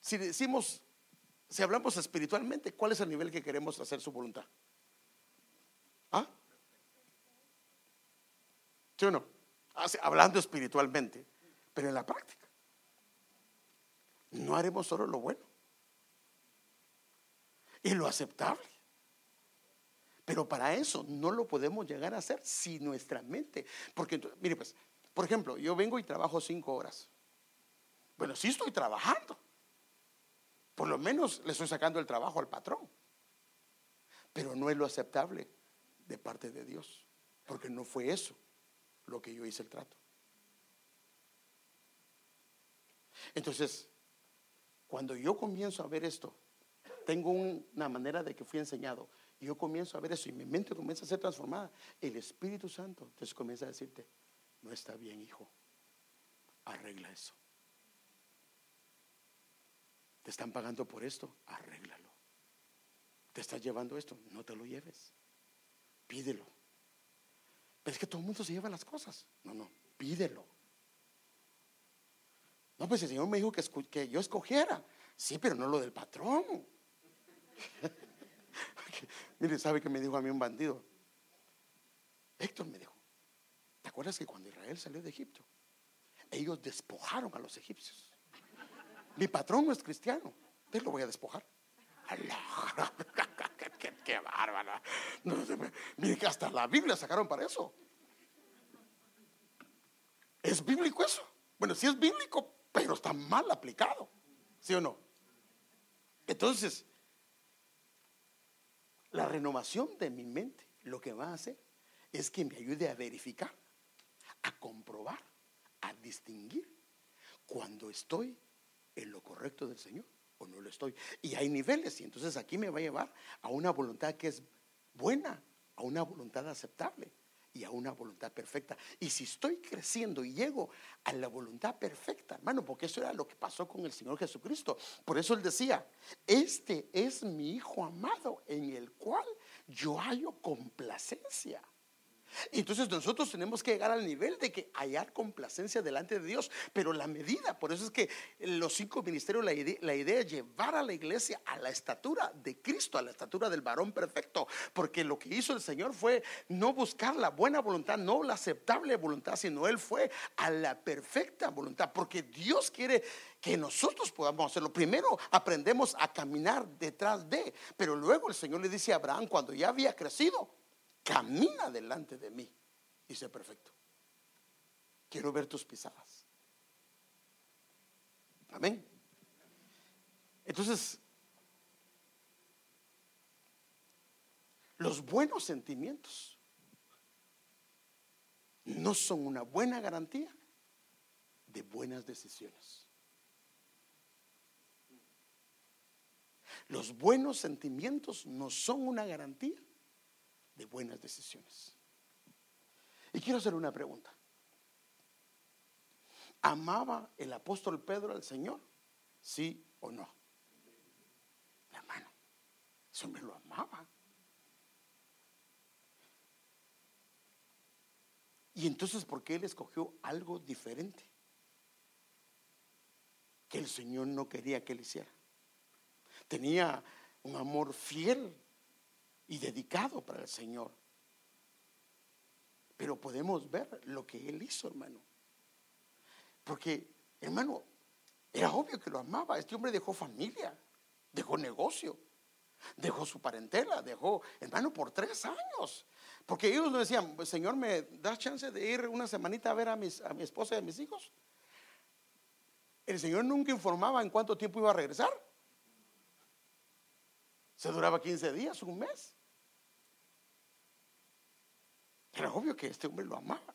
[SPEAKER 1] Si decimos, si hablamos espiritualmente, ¿cuál es el nivel que queremos hacer su voluntad? ¿Ah? ¿Sí o no? Ah, hablando espiritualmente, pero en la práctica. No haremos solo lo bueno y lo aceptable. Pero para eso no lo podemos llegar a hacer si nuestra mente, porque mire pues, por ejemplo, yo vengo y trabajo cinco horas. Bueno, sí estoy trabajando. Por lo menos le estoy sacando el trabajo al patrón. Pero no es lo aceptable de parte de Dios, porque no fue eso lo que yo hice el trato. Entonces, cuando yo comienzo a ver esto, tengo una manera de que fui enseñado, y yo comienzo a ver eso y mi mente comienza a ser transformada, el Espíritu Santo entonces comienza a decirte, no está bien, hijo, arregla eso. Te están pagando por esto, arréglalo. Te estás llevando esto, no te lo lleves. Pídelo. Pero es que todo el mundo se lleva las cosas. No, no, pídelo. No, pues el Señor me dijo que, que yo escogiera. Sí, pero no lo del patrón. Mire, ¿sabe que me dijo a mí un bandido? Héctor me dijo, ¿te acuerdas que cuando Israel salió de Egipto, ellos despojaron a los egipcios? Mi patrón no es cristiano, te lo voy a despojar. qué, bárbara. mire que hasta la Biblia sacaron para eso. ¿Es bíblico eso? Bueno, sí es bíblico, pero está mal aplicado. ¿Sí o no? Entonces, la renovación de mi mente lo que va a hacer es que me ayude a verificar, a comprobar, a distinguir cuando estoy en lo correcto del Señor o no lo estoy. Y hay niveles y entonces aquí me va a llevar a una voluntad que es buena, a una voluntad aceptable y a una voluntad perfecta. Y si estoy creciendo y llego a la voluntad perfecta, hermano, porque eso era lo que pasó con el Señor Jesucristo. Por eso él decía, este es mi Hijo amado en el cual yo hallo complacencia. Entonces nosotros tenemos que llegar al nivel de que hallar complacencia delante de Dios, pero la medida, por eso es que los cinco ministerios, la idea, es llevar a la iglesia a la estatura de Cristo, a la estatura del varón perfecto, porque lo que hizo el Señor fue no buscar la buena voluntad, no la aceptable voluntad, sino Él fue a la perfecta voluntad, porque Dios quiere que nosotros podamos hacerlo. Primero aprendemos a caminar detrás de, pero luego el Señor le dice a Abraham cuando ya había crecido, camina delante de mí y sé perfecto. Quiero ver tus pisadas. Amén. Entonces, los buenos sentimientos no son una buena garantía de buenas decisiones. Los buenos sentimientos no son una garantía de buenas decisiones. Y quiero hacer una pregunta. ¿Amaba el apóstol Pedro al Señor? ¿Sí o no? Hermano, ese hombre lo amaba. Y entonces, ¿por qué él escogió algo diferente? Que el Señor no quería que él hiciera. Tenía un amor fiel y dedicado para el Señor. Pero podemos ver lo que Él hizo, hermano. Porque, hermano, era obvio que lo amaba. Este hombre dejó familia, dejó negocio, dejó su parentela, dejó, hermano, por tres años. Porque ellos le decían, Señor, ¿me das chance de ir una semanita a ver a, a mi esposa y a mis hijos? El Señor nunca informaba en cuánto tiempo iba a regresar. Se duraba 15 días, un mes. Era obvio que este hombre lo amaba.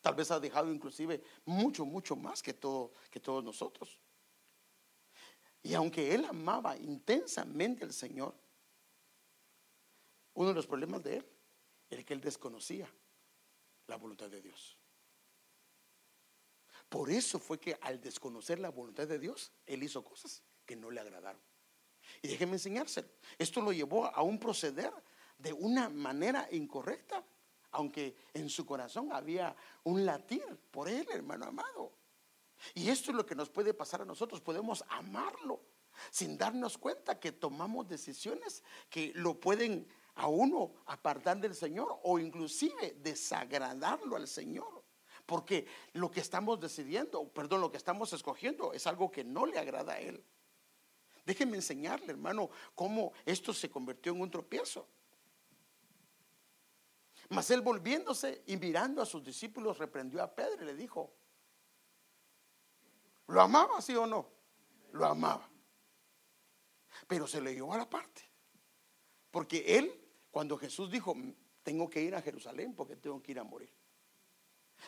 [SPEAKER 1] Tal vez ha dejado inclusive mucho, mucho más que, todo, que todos nosotros. Y aunque él amaba intensamente al Señor, uno de los problemas de él era que él desconocía la voluntad de Dios. Por eso fue que al desconocer la voluntad de Dios, él hizo cosas que no le agradaron. Y déjeme enseñárselo. Esto lo llevó a un proceder de una manera incorrecta, aunque en su corazón había un latir por él, hermano amado. Y esto es lo que nos puede pasar a nosotros. Podemos amarlo sin darnos cuenta que tomamos decisiones que lo pueden a uno apartar del Señor o inclusive desagradarlo al Señor. Porque lo que estamos decidiendo, perdón, lo que estamos escogiendo es algo que no le agrada a Él. Déjenme enseñarle, hermano, cómo esto se convirtió en un tropiezo. Mas él volviéndose y mirando a sus discípulos reprendió a Pedro y le dijo, ¿lo amaba, sí o no? Lo amaba. Pero se le llevó a la parte. Porque él, cuando Jesús dijo, tengo que ir a Jerusalén porque tengo que ir a morir.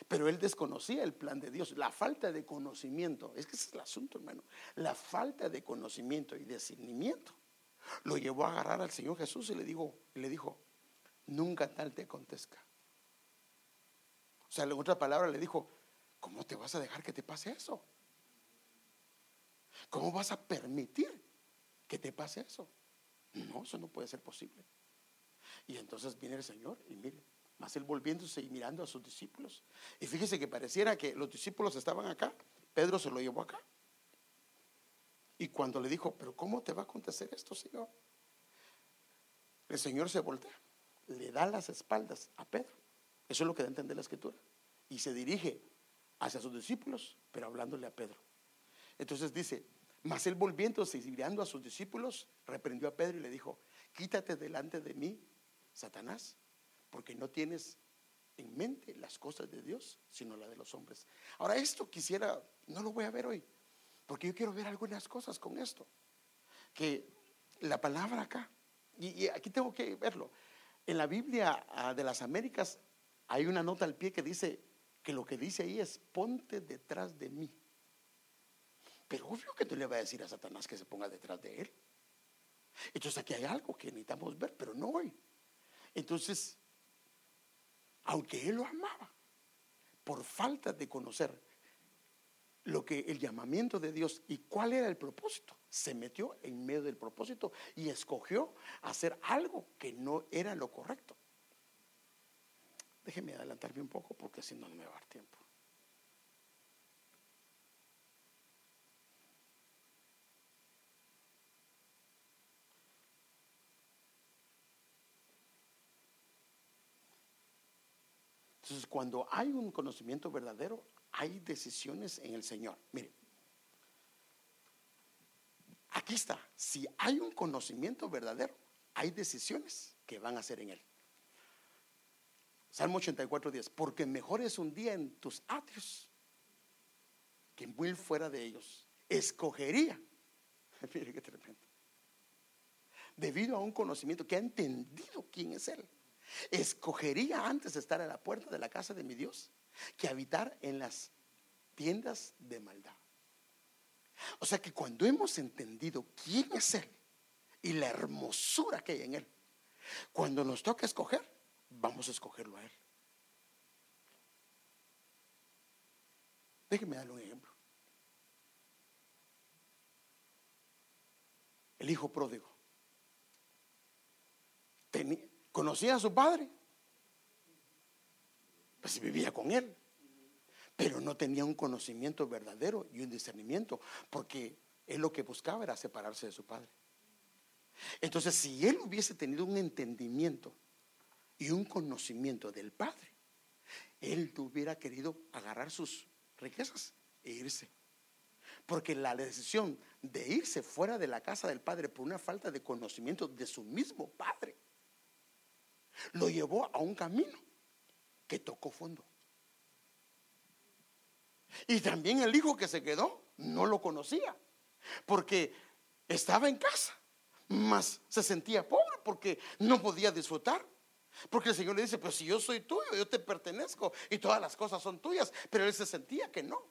[SPEAKER 1] Pero él desconocía el plan de Dios, la falta de conocimiento. Es que ese es el asunto, hermano. La falta de conocimiento y discernimiento lo llevó a agarrar al Señor Jesús y le dijo, y le dijo, nunca tal te acontezca. O sea, en otra palabra le dijo, ¿cómo te vas a dejar que te pase eso? ¿Cómo vas a permitir que te pase eso? No, eso no puede ser posible. Y entonces viene el Señor y mire, más él volviéndose y mirando a sus discípulos. Y fíjese que pareciera que los discípulos estaban acá, Pedro se lo llevó acá. Y cuando le dijo, pero ¿cómo te va a acontecer esto, Señor? El Señor se voltea le da las espaldas a Pedro. Eso es lo que da a entender la escritura. Y se dirige hacia sus discípulos, pero hablándole a Pedro. Entonces dice, mas él volviéndose y mirando a sus discípulos, reprendió a Pedro y le dijo, quítate delante de mí, Satanás, porque no tienes en mente las cosas de Dios, sino las de los hombres. Ahora esto quisiera, no lo voy a ver hoy, porque yo quiero ver algunas cosas con esto. Que la palabra acá, y, y aquí tengo que verlo, en la Biblia ah, de las Américas hay una nota al pie que dice que lo que dice ahí es ponte detrás de mí. Pero obvio que tú le vas a decir a Satanás que se ponga detrás de él. Entonces aquí hay algo que necesitamos ver, pero no hoy. Entonces, aunque él lo amaba, por falta de conocer lo que el llamamiento de Dios y cuál era el propósito. Se metió en medio del propósito y escogió hacer algo que no era lo correcto. Déjeme adelantarme un poco porque si no, no me va a dar tiempo. Entonces, cuando hay un conocimiento verdadero, hay decisiones en el Señor. Mire, aquí está. Si hay un conocimiento verdadero, hay decisiones que van a ser en Él. Salmo 84, 10. Porque mejor es un día en tus atrios que mil fuera de ellos. Escogería. Mire qué tremendo. Debido a un conocimiento que ha entendido quién es Él. Escogería antes estar a la puerta de la casa de mi Dios que habitar en las tiendas de maldad. O sea que cuando hemos entendido quién es Él y la hermosura que hay en Él, cuando nos toca escoger, vamos a escogerlo a Él. Déjenme darle un ejemplo. El hijo pródigo. Conocía a su padre, pues vivía con él. Pero no tenía un conocimiento verdadero y un discernimiento, porque él lo que buscaba era separarse de su padre. Entonces, si él hubiese tenido un entendimiento y un conocimiento del padre, él hubiera querido agarrar sus riquezas e irse. Porque la decisión de irse fuera de la casa del padre por una falta de conocimiento de su mismo padre lo llevó a un camino que tocó fondo. Y también el hijo que se quedó no lo conocía, porque estaba en casa, mas se sentía pobre porque no podía disfrutar. Porque el Señor le dice, pues si yo soy tuyo, yo te pertenezco y todas las cosas son tuyas, pero él se sentía que no.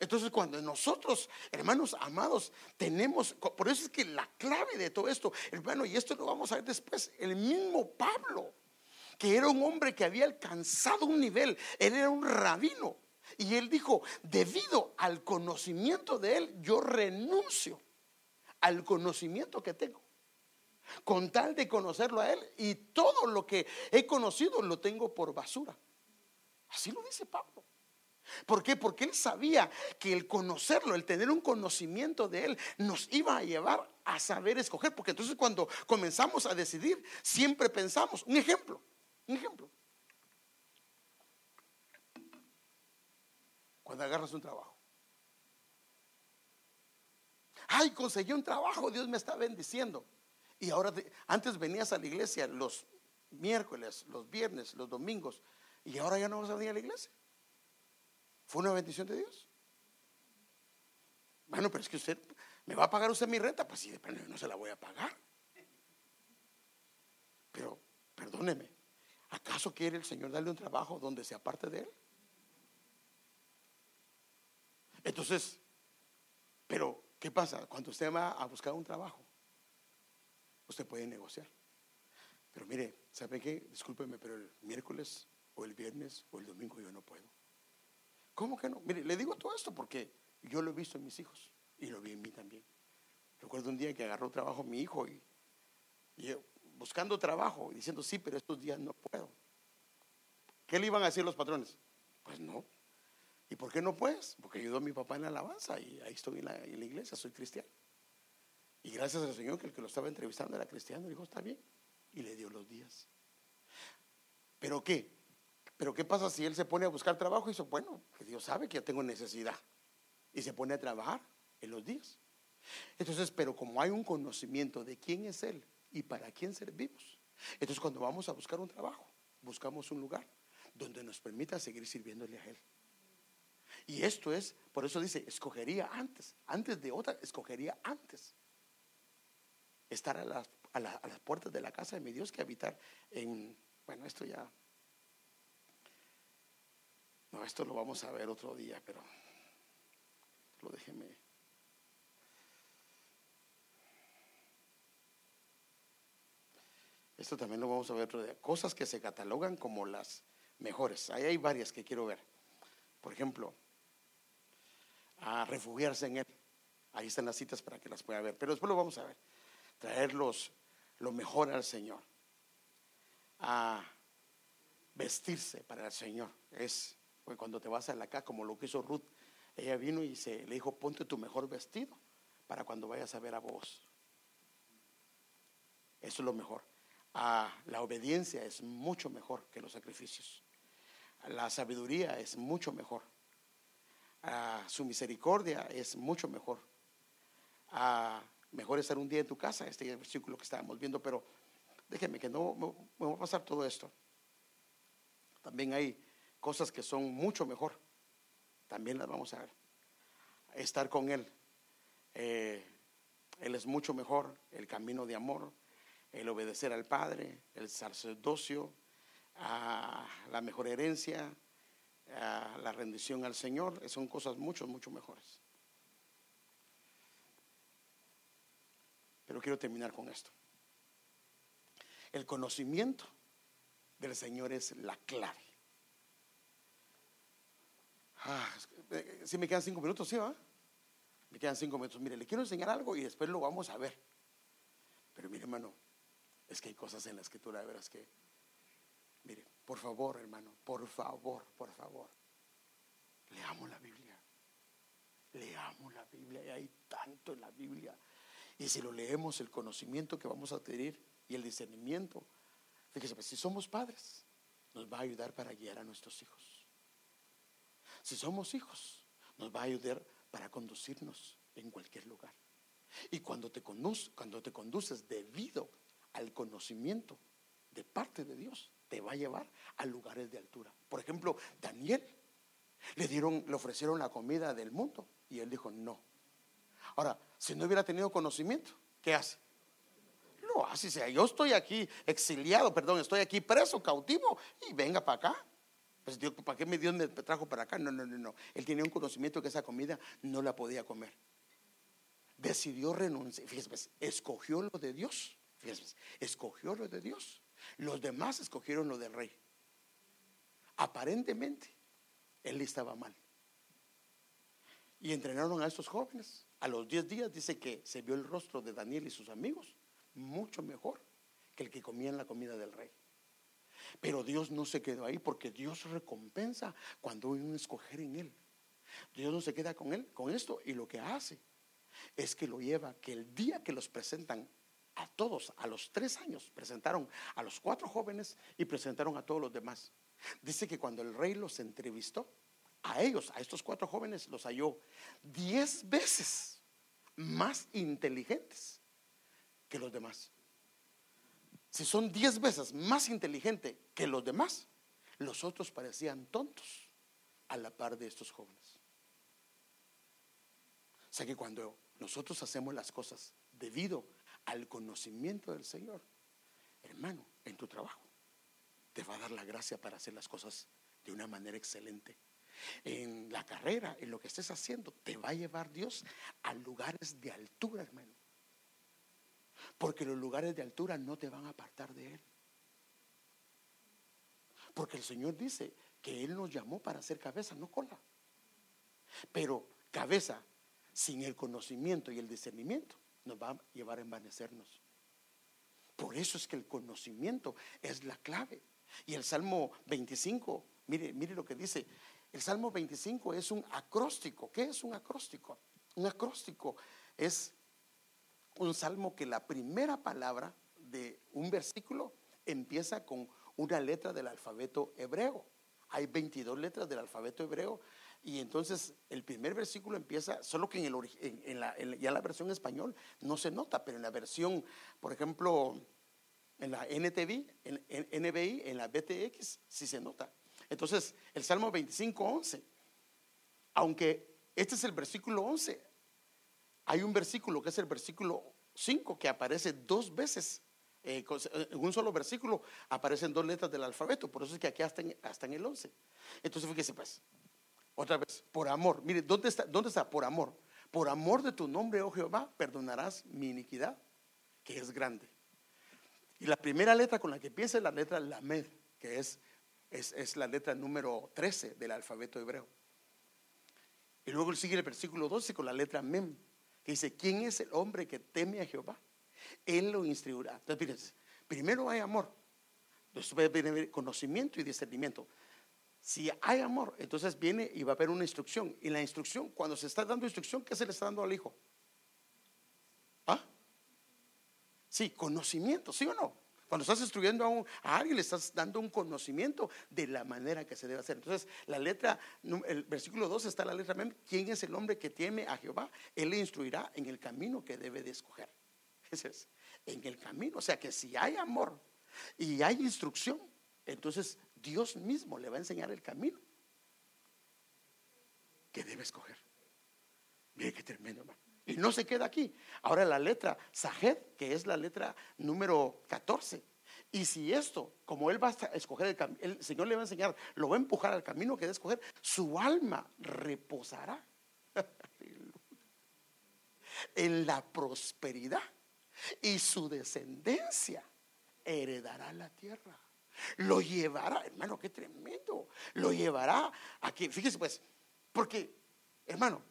[SPEAKER 1] Entonces cuando nosotros, hermanos amados, tenemos, por eso es que la clave de todo esto, hermano, y esto lo vamos a ver después, el mismo Pablo, que era un hombre que había alcanzado un nivel, él era un rabino, y él dijo, debido al conocimiento de él, yo renuncio al conocimiento que tengo con tal de conocerlo a Él y todo lo que he conocido lo tengo por basura. Así lo dice Pablo. ¿Por qué? Porque él sabía que el conocerlo, el tener un conocimiento de él, nos iba a llevar a saber escoger. Porque entonces cuando comenzamos a decidir, siempre pensamos, un ejemplo, un ejemplo. Cuando agarras un trabajo. Ay, conseguí un trabajo, Dios me está bendiciendo. Y ahora, antes venías a la iglesia los miércoles, los viernes, los domingos, y ahora ya no vas a venir a la iglesia. ¿Fue una bendición de Dios? Bueno, pero es que usted, ¿me va a pagar usted mi renta? Pues sí, depende, no se la voy a pagar. Pero, perdóneme, ¿acaso quiere el Señor darle un trabajo donde se aparte de él? Entonces, pero, ¿qué pasa? Cuando usted va a buscar un trabajo, usted puede negociar. Pero mire, ¿sabe qué? Discúlpeme, pero el miércoles o el viernes o el domingo yo no puedo. ¿Cómo que no? Mire, le digo todo esto porque yo lo he visto en mis hijos y lo vi en mí también. Recuerdo un día que agarró trabajo mi hijo y, buscando trabajo y diciendo, sí, pero estos días no puedo. ¿Qué le iban a decir los patrones? Pues no. ¿Y por qué no puedes? Porque ayudó a mi papá en la alabanza y ahí estoy en la iglesia, soy cristiano. Y gracias al Señor que el que lo estaba entrevistando era cristiano, dijo, está bien. Y le dio los días. ¿Pero qué? ¿Pero qué pasa si él se pone a buscar trabajo y dice, bueno, que Dios sabe que yo tengo necesidad? Y se pone a trabajar en los días. Entonces, pero como hay un conocimiento de quién es Él y para quién servimos, entonces cuando vamos a buscar un trabajo, buscamos un lugar donde nos permita seguir sirviéndole a Él. Y esto es, por eso dice, escogería antes, antes de otra, escogería antes estar a las, a, las puertas de la casa de mi Dios que habitar en, bueno, esto ya, no, esto lo vamos a ver otro día, pero lo déjeme. Esto también lo vamos a ver otro día. Cosas que se catalogan como las mejores. Ahí hay varias que quiero ver. Por ejemplo, a refugiarse en Él. Ahí están las citas para que las pueda ver. Pero después lo vamos a ver traerlos lo mejor al Señor, a vestirse para el Señor. Es cuando te vas a la casa, como lo que hizo Ruth, ella vino y se, le dijo, ponte tu mejor vestido para cuando vayas a ver a vos. Eso es lo mejor. la obediencia es mucho mejor que los sacrificios. La sabiduría es mucho mejor. su misericordia es mucho mejor. Mejor estar un día en tu casa, este es el versículo que estábamos viendo, pero déjeme que no me, va a pasar todo esto. También hay cosas que son mucho mejor. También las vamos a ver. Estar con Él. Eh, él es mucho mejor, el camino de amor, el obedecer al Padre, el sacerdocio, la mejor herencia, la rendición al Señor, son cosas mucho, mucho mejores. Pero quiero terminar con esto. El conocimiento del Señor es la clave. Ah, si me quedan cinco minutos, ¿sí va? Me quedan cinco minutos. Mire, le quiero enseñar algo y después lo vamos a ver. Pero mire, hermano, es que hay cosas en la escritura de veras que, mire, por favor, hermano, por favor, por favor, leamos la Biblia. Leamos la Biblia hay tanto en la Biblia y si lo leemos, el conocimiento que vamos a adquirir y el discernimiento, fíjese, pues, si somos padres, nos va a ayudar para guiar a nuestros hijos. Si somos hijos, nos va a ayudar para conducirnos en cualquier lugar. Y cuando te, cuando te conduces debido al conocimiento de parte de Dios, te va a llevar a lugares de altura. Por ejemplo, Daniel le dieron, le ofrecieron la comida del mundo y él dijo no. Ahora, si no hubiera tenido conocimiento, ¿qué hace? Lo así sea, yo estoy aquí exiliado, perdón, estoy aquí preso, cautivo, y venga para acá. Pues Dios, ¿para qué me Dios me trajo para acá? No, no, no, no. Él tenía un conocimiento que esa comida no la podía comer. Decidió renunciar. Fíjese, pues, escogió lo de Dios. Fíjese, pues, escogió lo de Dios. Los demás escogieron lo del rey. Aparentemente, él estaba mal. Y entrenaron a estos jóvenes. A los 10 días dice que se vio el rostro de Daniel y sus amigos mucho mejor que el que comían la comida del rey. Pero Dios no se quedó ahí porque Dios recompensa cuando hay un escoger en Él. Dios no se queda con Él, con esto, y lo que hace es que lo lleva, que el día que los presentan a todos, a los tres años, presentaron a los cuatro jóvenes y presentaron a todos los demás. Dice que cuando el rey los entrevistó, a ellos, a estos cuatro jóvenes, los halló diez veces más inteligentes que los demás si son diez veces más inteligente que los demás, los otros parecían tontos a la par de estos jóvenes. O sea que cuando nosotros hacemos las cosas debido al conocimiento del Señor, hermano, en tu trabajo, te va a dar la gracia para hacer las cosas de una manera excelente. En la carrera, en lo que estés haciendo, te va a llevar Dios a lugares de altura, hermano. Porque los lugares de altura no te van a apartar de Él. Porque el Señor dice que Él nos llamó para ser cabeza, no cola. Pero cabeza sin el conocimiento y el discernimiento nos va a llevar a envanecernos. Por eso es que el conocimiento es la clave. Y el Salmo 25, mire, mire lo que dice. El Salmo 25 es un acróstico. ¿Qué es un acróstico? Un acróstico es un salmo que la primera palabra de un versículo empieza con una letra del alfabeto hebreo. Hay 22 letras del alfabeto hebreo y entonces el primer versículo empieza, solo que en, el, la, ya la versión español no se nota, pero en la versión, por ejemplo, en la NTV, en, en NBI, en la BTX, sí se nota. Entonces, el Salmo 25, 11, aunque este es el versículo 11, hay un versículo que es el versículo 5 que aparece dos veces. Eh, en un solo versículo aparecen dos letras del alfabeto, por eso es que aquí hasta en, hasta en el 11. Entonces fíjese pues, otra vez, por amor. Mire, ¿dónde está? ¿Dónde está? Por amor. Por amor de tu nombre, oh Jehová, perdonarás mi iniquidad, que es grande. Y la primera letra con la que empieza es la letra Lamed, que es, es, es la letra número 13 del alfabeto hebreo. Y luego sigue el versículo 12 con la letra Mem, dice, ¿quién es el hombre que teme a Jehová? Él lo instruirá. Entonces, primero hay amor, después viene conocimiento y discernimiento. Si hay amor, entonces viene y va a haber una instrucción. Y la instrucción, cuando se está dando instrucción, ¿qué se le está dando al hijo? ¿Ah? Sí, conocimiento, ¿sí o no? Cuando estás instruyendo a, alguien, le estás dando un conocimiento de la manera que se debe hacer. Entonces, la letra, el versículo 2 está la letra Mem. ¿Quién es el hombre que teme a Jehová? Él le instruirá en el camino que debe de escoger. Ese es, en el camino. O sea que si hay amor y hay instrucción, entonces Dios mismo le va a enseñar el camino que debe escoger. Mire qué tremendo, hermano. Y no se queda aquí. Ahora la letra Sajed, que es la letra número 14. Y si esto, como él va a escoger el camino, el Señor le va a enseñar, lo va a empujar al camino que debe escoger, su alma reposará en la prosperidad y su descendencia heredará la tierra. Lo llevará, hermano, qué tremendo. Lo llevará aquí. Fíjese pues, porque, hermano,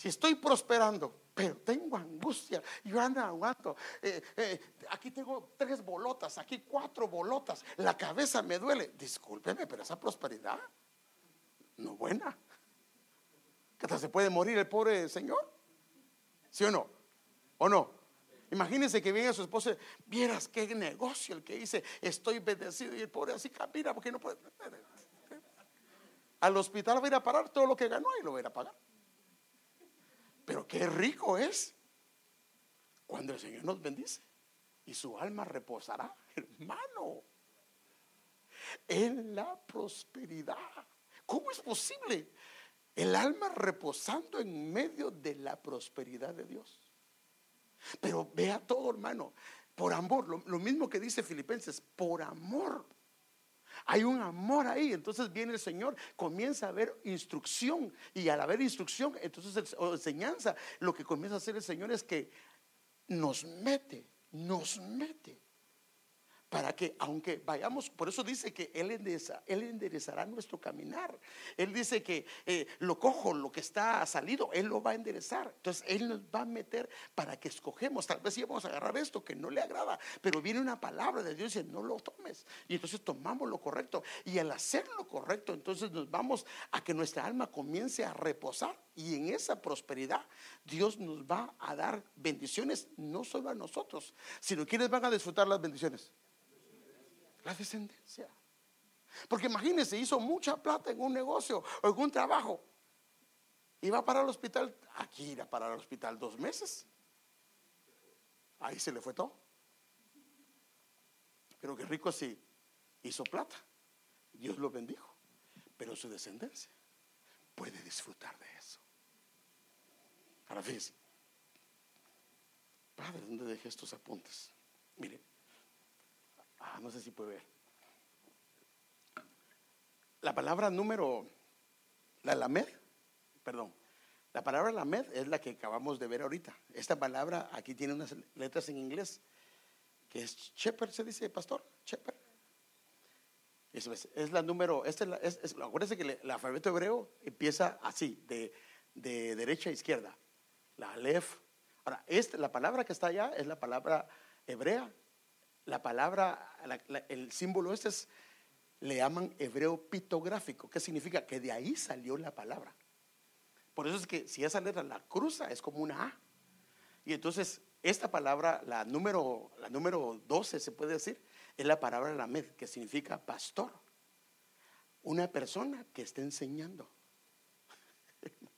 [SPEAKER 1] si estoy prosperando, pero tengo angustia, yo ando aguanto. Eh, eh, aquí tengo tres bolotas, aquí cuatro bolotas, la cabeza me duele. Discúlpeme, pero esa prosperidad no buena. Que hasta se puede morir el pobre señor. ¿Sí o no? ¿O no? Imagínense que viene su esposa, vieras qué negocio el que hice, estoy bendecido y el pobre así camina porque no puede. Al hospital va a ir a parar todo lo que ganó y lo va a ir a pagar. Pero qué rico es cuando el Señor nos bendice y su alma reposará, hermano, en la prosperidad. ¿Cómo es posible? El alma reposando en medio de la prosperidad de Dios. Pero vea todo, hermano, por amor, lo, mismo que dice Filipenses, por amor. Hay un amor ahí, entonces viene el Señor, comienza a haber instrucción. Y al haber instrucción, entonces enseñanza, lo que comienza a hacer el Señor es que nos mete, nos mete para que aunque vayamos, por eso dice que Él, enderezará nuestro caminar. Él dice que eh, lo cojo, lo que está salido, Él lo va a enderezar. Entonces Él nos va a meter para que escogemos. Tal vez íbamos a agarrar esto que no le agrada, pero viene una palabra de Dios y dice, no lo tomes. Y entonces tomamos lo correcto. Y al hacer lo correcto, entonces nos vamos a que nuestra alma comience a reposar. Y en esa prosperidad Dios nos va a dar bendiciones, no solo a nosotros, sino quienes van a disfrutar las bendiciones la descendencia. Porque imagínense, hizo mucha plata en un negocio o en un trabajo. Iba para el hospital, aquí irá para el hospital dos meses. Ahí se le fue todo. Pero qué rico si hizo plata. Dios lo bendijo. Pero su descendencia puede disfrutar de eso. Ahora fíjense. Padre, ¿dónde dejé estos apuntes? Mire, Ah, no sé si puede ver. La palabra número, la lamed, perdón, la palabra lamed es la que acabamos de ver ahorita. Esta palabra aquí tiene unas letras en inglés, que es shepherd, se dice, pastor, shepherd. Eso es, es la número, es, acuérdense que el alfabeto hebreo empieza así, de, de derecha a izquierda. La alef. Ahora, este, la palabra que está allá es la palabra hebrea la palabra, el símbolo este es, le llaman hebreo pitográfico, que significa que de ahí salió la palabra. Por eso es que si esa letra la cruza es como una A. Y entonces esta palabra, la número, la número 12 se puede decir, es la palabra lamed, que significa pastor. Una persona que está enseñando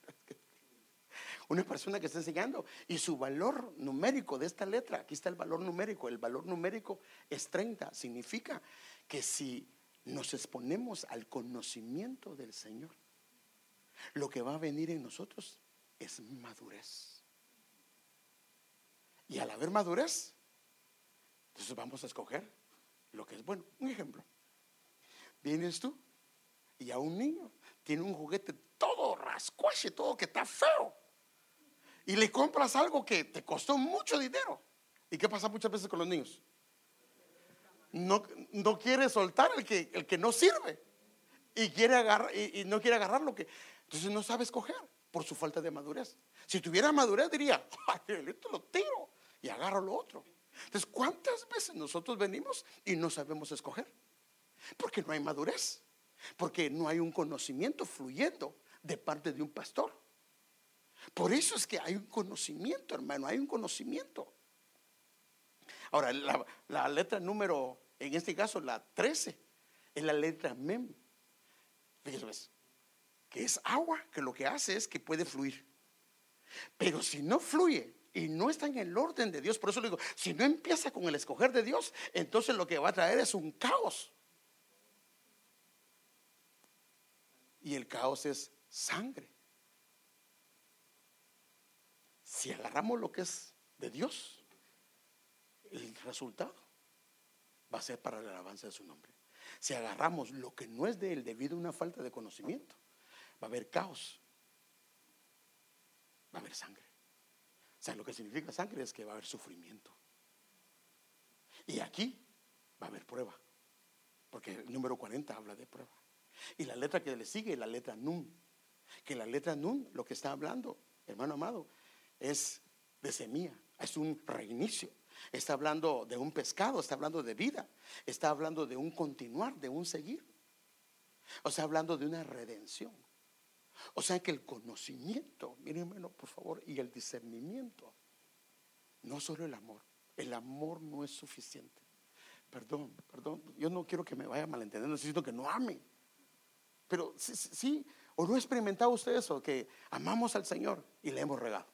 [SPEAKER 1] una persona que está enseñando y su valor numérico de esta letra, aquí está el valor numérico, el valor numérico es 30, significa que si nos exponemos al conocimiento del Señor, lo que va a venir en nosotros es madurez. Y al haber madurez, entonces vamos a escoger lo que es bueno. Un ejemplo. Vienes tú y a un niño tiene un juguete todo rascuache, todo que está feo y le compras algo que te costó mucho dinero. ¿Y qué pasa muchas veces con los niños? No, no quiere soltar el que, el que no sirve y, quiere agarrar, y, no quiere agarrar lo que... Entonces no sabe escoger por su falta de madurez. Si tuviera madurez diría, esto lo tiro y agarro lo otro. Entonces, ¿cuántas veces nosotros venimos y no sabemos escoger? Porque no hay madurez, porque no hay un conocimiento fluyendo de parte de un pastor. Por eso es que hay un conocimiento, hermano, hay un conocimiento. Ahora, la, letra número, en este caso la 13, es la letra mem. Fíjese, que es agua, que lo que hace es que puede fluir. Pero si no fluye y no está en el orden de Dios, por eso le digo, si no empieza con el escoger de Dios, entonces lo que va a traer es un caos. Y el caos es sangre. Si agarramos lo que es de Dios, el resultado va a ser para la alabanza de su nombre. Si agarramos lo que no es de Él debido a una falta de conocimiento, va a haber caos, va a haber sangre. O sea, lo que significa sangre es que va a haber sufrimiento. Y aquí va a haber prueba, porque el número 40 habla de prueba. Y la letra que le sigue, la letra nun, que la letra nun, lo que está hablando, hermano amado, es de semilla, es un reinicio. Está hablando de un pescado, está hablando de vida, está hablando de un continuar, de un seguir. O sea, hablando de una redención. O sea que el conocimiento, mírenmelo por favor, y el discernimiento, no solo el amor, el amor no es suficiente. Perdón, perdón, yo no quiero que me vaya malentendiendo, necesito que no ame. Pero sí, sí, o no ha experimentado usted eso, que amamos al Señor y le hemos regado.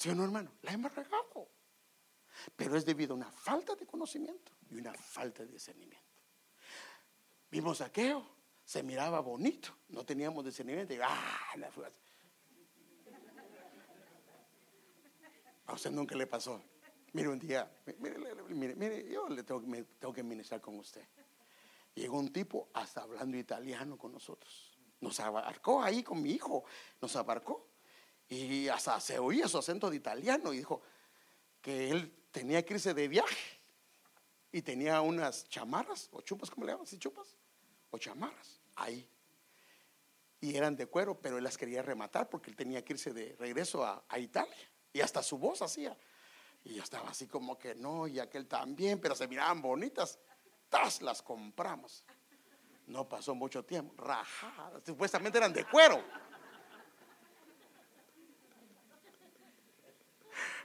[SPEAKER 1] ¿Sí o no, hermano? La hemos regado. Pero es debido a una falta de conocimiento y una falta de discernimiento. Vimos aquello, se miraba bonito, no teníamos discernimiento. Y, ah, la A usted nunca le pasó. Mire, un día, mire, mire, mire, yo le tengo, me tengo que ministrar con usted. Llegó un tipo hasta hablando italiano con nosotros. Nos abarcó ahí con mi hijo, nos abarcó. Y hasta se oía su acento de italiano y dijo que él tenía que irse de viaje y tenía unas chamarras o chupas, ¿cómo le llaman? ¿Sí, chupas? O chamarras, ahí. Y eran de cuero, pero él las quería rematar porque él tenía que irse de regreso a, Italia. Y hasta su voz hacía. Y yo estaba así como que no, y aquel también, pero se miraban bonitas. ¡Tas! Las compramos. No pasó mucho tiempo. Rajadas. Supuestamente eran de cuero.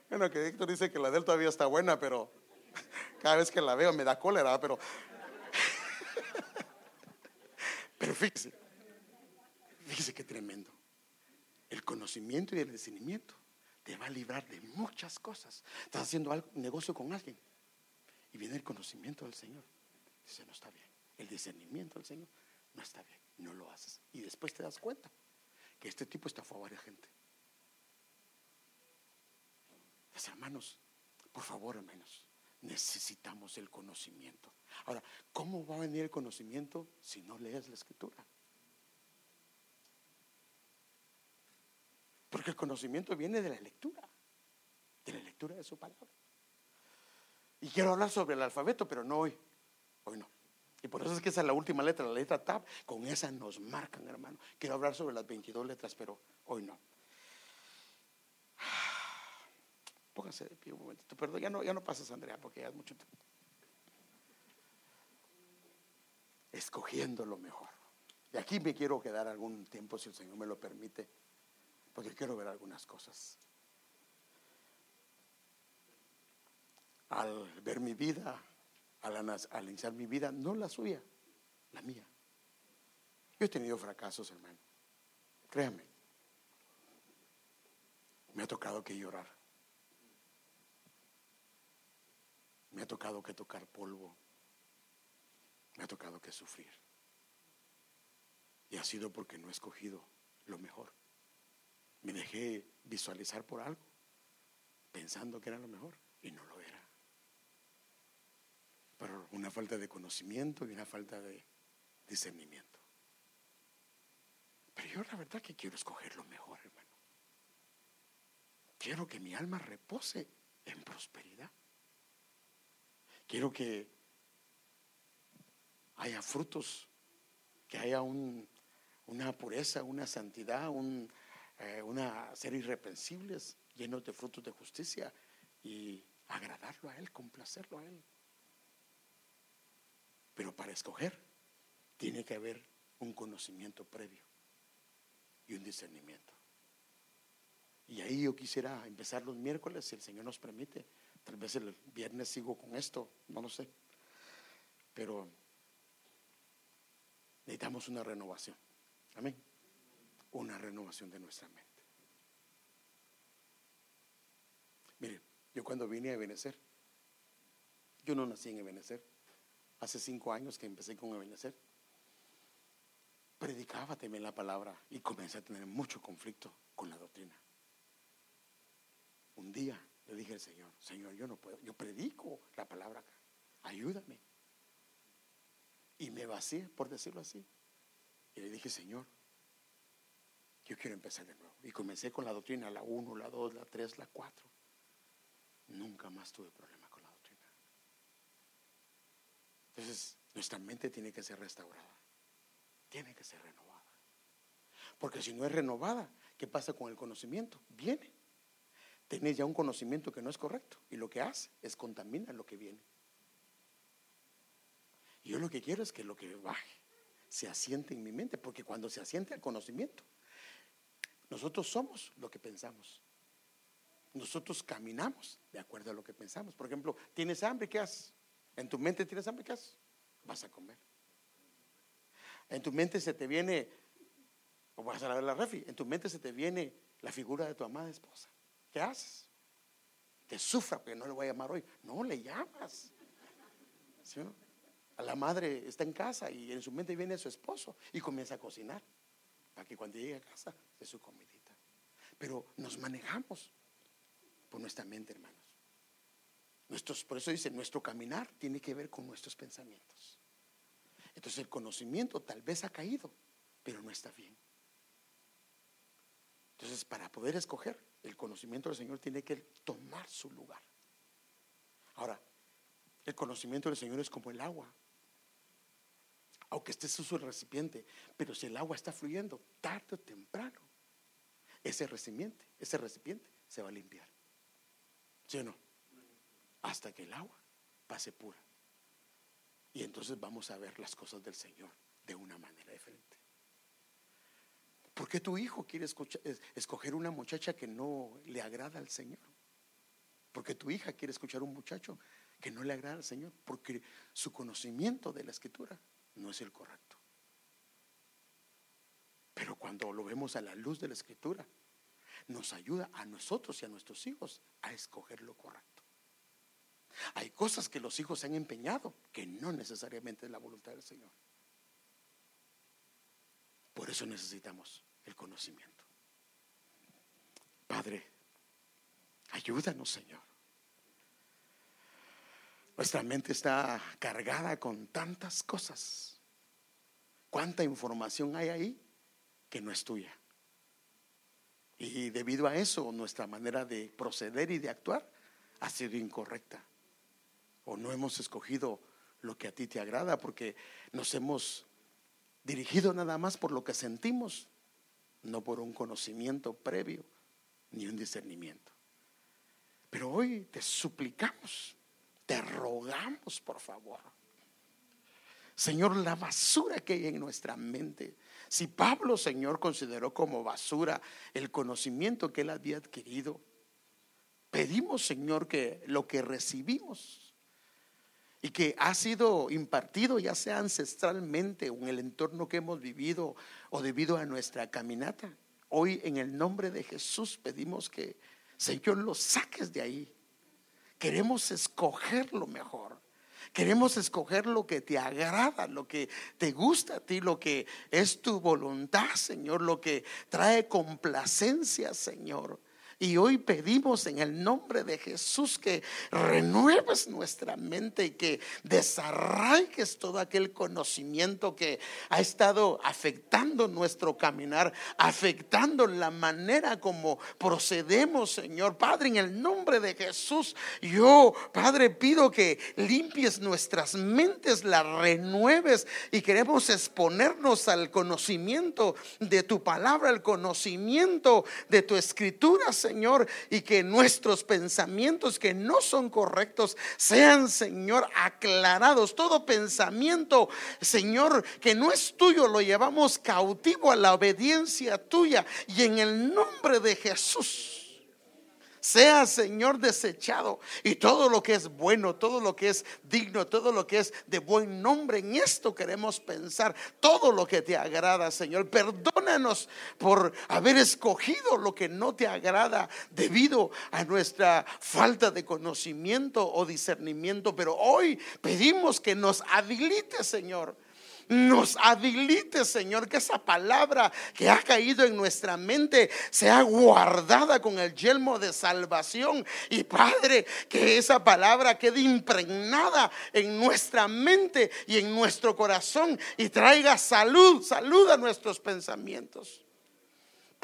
[SPEAKER 1] Bueno, que Héctor dice que la de él todavía está buena, pero cada vez que la veo me da cólera, pero. Pero fíjese, fíjese qué tremendo. El conocimiento y el discernimiento te va a librar de muchas cosas. Estás haciendo algo, negocio con alguien y viene el conocimiento del Señor. Dice, no está bien. El discernimiento del Señor no está bien. No lo haces. Y después te das cuenta que este tipo estafó a varias gente. Pues, hermanos, por favor, hermanos, necesitamos el conocimiento. Ahora, ¿cómo va a venir el conocimiento si no lees la escritura? Porque el conocimiento viene de la lectura, de la lectura de su palabra. Y quiero hablar sobre el alfabeto, pero no hoy. Hoy no. Y por eso es que esa es la última letra, la letra TAP. Con esa nos marcan, hermano. Quiero hablar sobre las 22 letras, pero hoy no. Pónganse de pie un momentito. Perdón, ya no, ya no pasas, Andrea, porque ya es mucho tiempo. Escogiendo lo mejor. Y aquí me quiero quedar algún tiempo, si el Señor me lo permite porque quiero ver algunas cosas. Al ver mi vida, al, iniciar mi vida, no la suya, la mía. Yo he tenido fracasos, hermano. Créame. Me ha tocado que llorar. Me ha tocado que tocar polvo. Me ha tocado que sufrir. Y ha sido porque no he escogido lo mejor me dejé visualizar por algo, pensando que era lo mejor, y no lo era. Por una falta de conocimiento y una falta de discernimiento. Pero yo la verdad que quiero escoger lo mejor, hermano. Quiero que mi alma repose en prosperidad. Quiero que haya frutos, que haya una pureza, una santidad, un, eh, ser irreprensibles, llenos de frutos de justicia y agradarlo a Él, complacerlo a Él. Pero para escoger tiene que haber un conocimiento previo y un discernimiento. Y ahí yo quisiera empezar los miércoles, si el Señor nos permite. Tal vez el viernes sigo con esto, no lo sé. Pero necesitamos una renovación. Amén una renovación de nuestra mente. Mire, yo cuando vine a Ebenecer, yo no nací en Ebenecer, hace cinco años que empecé con Ebenecer, predicaba también la palabra y comencé a tener mucho conflicto con la doctrina. Un día le dije al Señor, Señor, yo no puedo, yo predico la palabra acá, ayúdame. Y me vacié, por decirlo así. Y le dije, Señor, yo quiero empezar de nuevo. Y comencé con la doctrina, la 1, la 2, la 3, la 4. Nunca más tuve problema con la doctrina. Entonces, nuestra mente tiene que ser restaurada. Tiene que ser renovada. Porque si no es renovada, ¿qué pasa con el conocimiento? Viene. Tienes ya un conocimiento que no es correcto. Y lo que hace es contamina lo que viene. Yo lo que quiero es que lo que baje se asiente en mi mente. Porque cuando se asiente el conocimiento, nosotros somos lo que pensamos. Nosotros caminamos de acuerdo a lo que pensamos. Por ejemplo, ¿tienes hambre? ¿Qué haces? ¿En tu mente tienes hambre? ¿Qué haces? Vas a comer. En tu mente se te viene, o vas a ver la refi, en tu mente se te viene la figura de tu amada esposa. ¿Qué haces? Te sufra porque no le voy a llamar hoy. No, le llamas. La madre está en casa y en su mente viene su esposo y comienza a cocinar para que cuando llegue a casa de su comidita. Pero nos manejamos por nuestra mente, hermanos. Nuestros, por eso dice, nuestro caminar tiene que ver con nuestros pensamientos. Entonces el conocimiento tal vez ha caído, pero no está bien. Entonces, para poder escoger, el conocimiento del Señor tiene que tomar su lugar. Ahora, el conocimiento del Señor es como el agua. Aunque esté sucio el recipiente, pero si el agua está fluyendo, tarde o temprano, ese recipiente, ese recipiente se va a limpiar. ¿Sí o no? Hasta que el agua pase pura. Y entonces vamos a ver las cosas del Señor de una manera diferente. ¿Por qué tu hijo quiere escoger una muchacha que no le agrada al Señor? Porque tu hija quiere escuchar un muchacho que no le agrada al Señor, porque su conocimiento de la escritura no es el correcto. Pero cuando lo vemos a la luz de la escritura, nos ayuda a nosotros y a nuestros hijos a escoger lo correcto. Hay cosas que los hijos se han empeñado que no necesariamente es la voluntad del Señor. Por eso necesitamos el conocimiento. Padre, ayúdanos, Señor. Nuestra mente está cargada con tantas cosas. ¿Cuánta información hay ahí que no es tuya? Y debido a eso, nuestra manera de proceder y de actuar ha sido incorrecta. O no hemos escogido lo que a ti te agrada porque nos hemos dirigido nada más por lo que sentimos, no por un conocimiento previo ni un discernimiento. Pero hoy te suplicamos, te rogamos, por favor. Señor, la basura que hay en nuestra mente. Si Pablo, Señor, consideró como basura el conocimiento que él había adquirido, pedimos, Señor, que lo que recibimos y que ha sido impartido ya sea ancestralmente o en el entorno que hemos vivido o debido a nuestra caminata. Hoy en el nombre de Jesús pedimos que, Señor, lo saques de ahí. Queremos escoger lo mejor. Queremos escoger lo que te agrada, lo que te gusta a ti, lo que es tu voluntad, Señor, lo que trae complacencia, Señor. Y hoy pedimos en el nombre de Jesús que renueves nuestra mente y que desarraigues todo aquel conocimiento que ha estado afectando nuestro caminar, afectando la manera como procedemos, Señor. Padre, en el nombre de Jesús, yo, Padre, pido que limpies nuestras mentes, las renueves y queremos exponernos al conocimiento de tu palabra, al conocimiento de tu escritura, Señor, y que nuestros pensamientos que no son correctos sean, Señor, aclarados. Todo pensamiento, Señor, que no es tuyo, lo llevamos cautivo a la obediencia tuya. Y en el nombre de Jesús sea, Señor, desechado. Y todo lo que es bueno, todo lo que es digno, todo lo que es de buen nombre, en esto queremos pensar. Todo lo que te agrada, Señor. Perdónanos por haber escogido lo que no te agrada debido a nuestra falta de conocimiento o discernimiento. Pero hoy pedimos que nos habilite, Señor nos habilite, Señor, que esa palabra que ha caído en nuestra mente sea guardada con el yelmo de salvación. Y Padre, que esa palabra quede impregnada en nuestra mente y en nuestro corazón y traiga salud, salud a nuestros pensamientos.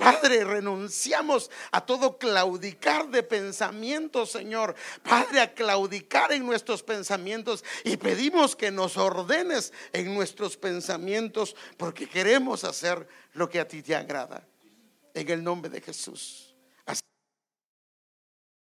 [SPEAKER 1] Padre, renunciamos a todo claudicar de pensamientos, Señor. Padre, a claudicar en nuestros pensamientos y pedimos que nos ordenes en nuestros pensamientos porque queremos hacer lo que a ti te agrada. En el nombre de Jesús.